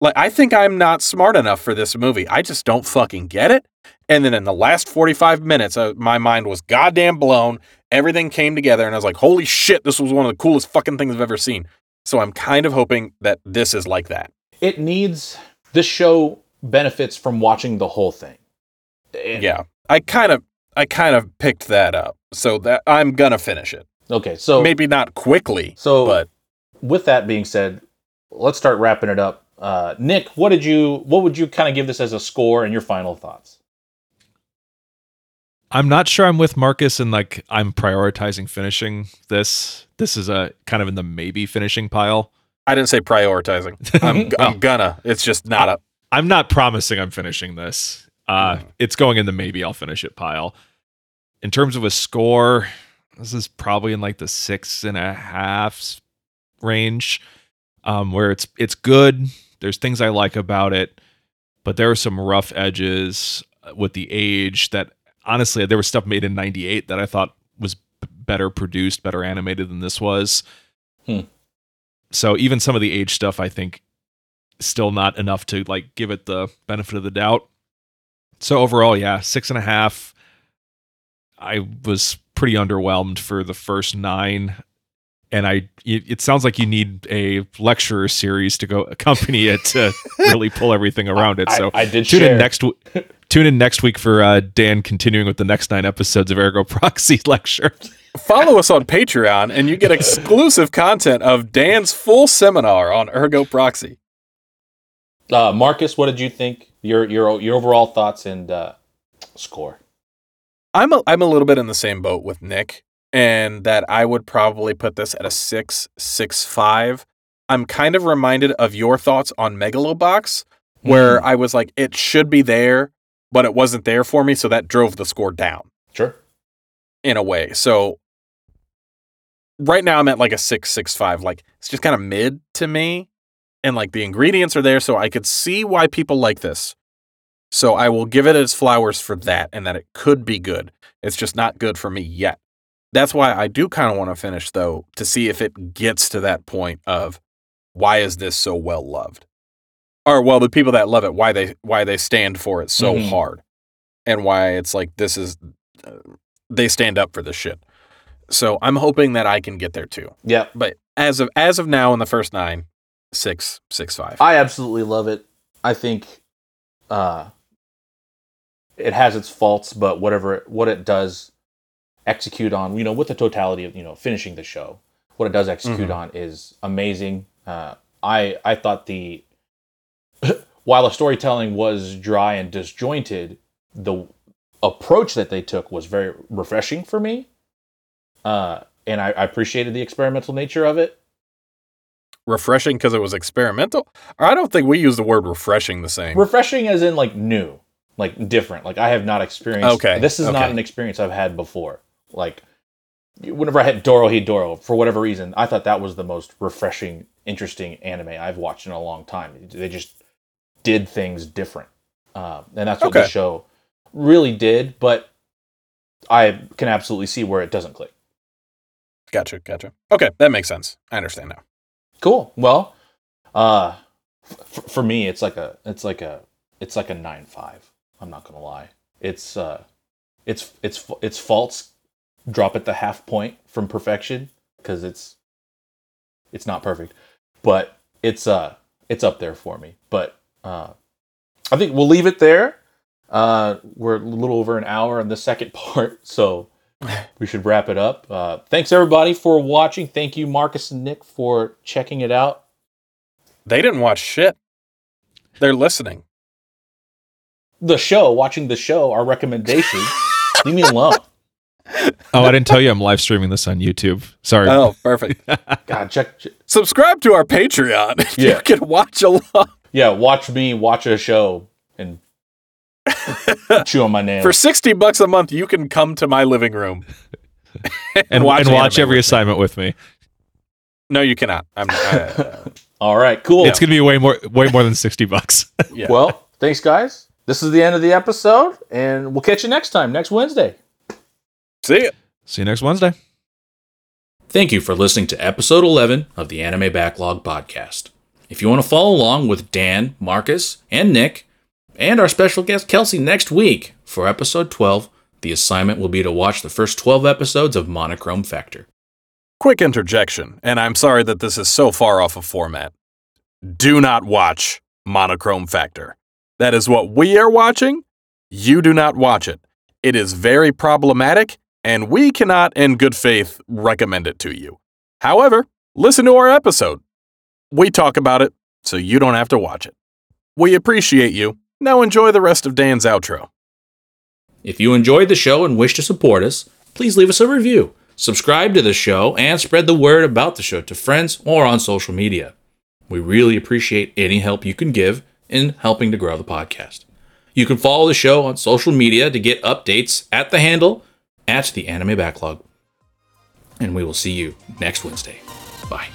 Like I think I'm not smart enough for this movie. I just don't fucking get it. And then in the last 45 minutes, uh, my mind was goddamn blown. Everything came together, and I was like, holy shit, this was one of the coolest fucking things I've ever seen. So I'm kind of hoping that this is like that. It needs this show benefits from watching the whole thing. Yeah. I kind of I kind of picked that up. So that I'm gonna finish it. Okay. So Maybe not quickly, so but with that being said, let's start wrapping it up. Uh, Nick, what did you what would you kind of give this as a score and your final thoughts? I'm not sure I'm with Marcus and like I'm prioritizing finishing this. This is a kind of in the maybe finishing pile. I didn't say prioritizing. I'm, I'm gonna. It's just not a. I'm not promising I'm finishing this. Uh, Mhm. It's going in the maybe I'll finish it pile. In terms of a score, this is probably in like the six and a half range, um, where it's it's good. There's things I like about it, but there are some rough edges uh, with the age that honestly there was stuff made in 98 that I thought was b- better produced, better animated than this was. Hmm. So even some of the age stuff I think still not enough to like give it the benefit of the doubt. So overall, yeah, six and a half. I was pretty underwhelmed for the first nine, and I it, it sounds like you need a lecturer series to go accompany it to really pull everything around it. I- So I, did tune share. in next. W- tune in next week for uh, Dan continuing with the next nine episodes of Ergo Proxy lecture. Follow us on Patreon, and you get exclusive content of Dan's full seminar on Ergo Proxy. Uh, Marcus, what did you think? Your your your overall thoughts and uh, score. I'm a, I'm a little bit in the same boat with Nick, and that I would probably put this at a six six five. I'm kind of reminded of your thoughts on Megalobox, where mm-hmm. I was like, it should be there, but it wasn't there for me, so that drove the score down Sure. in a way. So right now I'm at like a six six five. Like it's just kind of mid to me, and like the ingredients are there, so I could see why people like this. So I will give it its flowers for that, and that it could be good. It's just not good for me yet. That's why I do kind of want to finish though to see if it gets to that point of why is this so well loved, or well the people that love it why they why they stand for it so Mhm. hard, and why it's like this is uh, they stand up for this shit. So I'm hoping that I can get there too. Yeah, But as of as of now in the first nine, six six five. I absolutely love it. I think uh, it has its faults, but whatever it, what it does execute on, you know, with the totality of you know finishing the show, what it does execute Mhm. on is amazing. Uh, I I thought the while the storytelling was dry and disjointed, the approach that they took was very refreshing for me. Uh, and I, I appreciated the experimental nature of it. refreshing because it was experimental. I don't think we use the word refreshing the same. refreshing as in like new like different like i have not experienced Okay, this is not an experience i've had before like whenever i had Dorohedoro, for whatever reason i thought that was the most refreshing interesting anime i've watched in a long time they just did things different uh, and that's what the show really did but i can absolutely see where it doesn't click Gotcha, gotcha. Okay, that makes sense. I understand now. Cool. Well, uh, f- for me, it's like a, it's like a, it's like a nine five. I'm not gonna lie. It's uh, it's it's it's faults drop at the half point from perfection because it's it's not perfect, but it's uh, it's up there for me. But uh, I think we'll leave it there. Uh, we're a little over an hour in the second part, so we should wrap it up. Uh, thanks everybody for watching. Thank you, Marcus and Nick, for checking it out. They didn't watch shit. They're listening. The show, watching the show, our recommendation. Leave me alone. Oh, I didn't tell you I'm live streaming this on YouTube. Sorry. Oh, perfect. God, check. ch- Subscribe to our Patreon. Yeah. You can watch along. Yeah, watch me watch a show and chew on my nails. For 60 bucks a month, you can come to my living room and and watch, anime every with me. assignment with me. No, you cannot. I'm uh, All right, cool. It's gonna be way more way more than sixty bucks. yeah. well, thanks, guys. This is the end of the episode, and we'll catch you next time, next Wednesday. See ya. See you next Wednesday. Thank you for listening to episode 11 of the Anime Backlog Podcast. If you want to follow along with Dan, Marcus, and Nick, and our special guest Kelsey next week for episode 12. The assignment will be to watch the first 12 episodes of Monochrome Factor. Quick interjection, and I'm sorry that this is so far off of format. Do not watch Monochrome Factor. That is what we are watching. You do not watch it. It is very problematic, and we cannot, in good faith, recommend it to you. However, listen to our episode. We talk about it, so you don't have to watch it. We appreciate you. Now enjoy the rest of Dan's outro. If you enjoyed the show and wish to support us, please leave us a review, subscribe to the show, and spread the word about the show to friends or on social media. We really appreciate any help you can give in helping to grow the podcast. You can follow the show on social media to get updates at the handle at the Anime Backlog. And we will see you next Wednesday. Bye.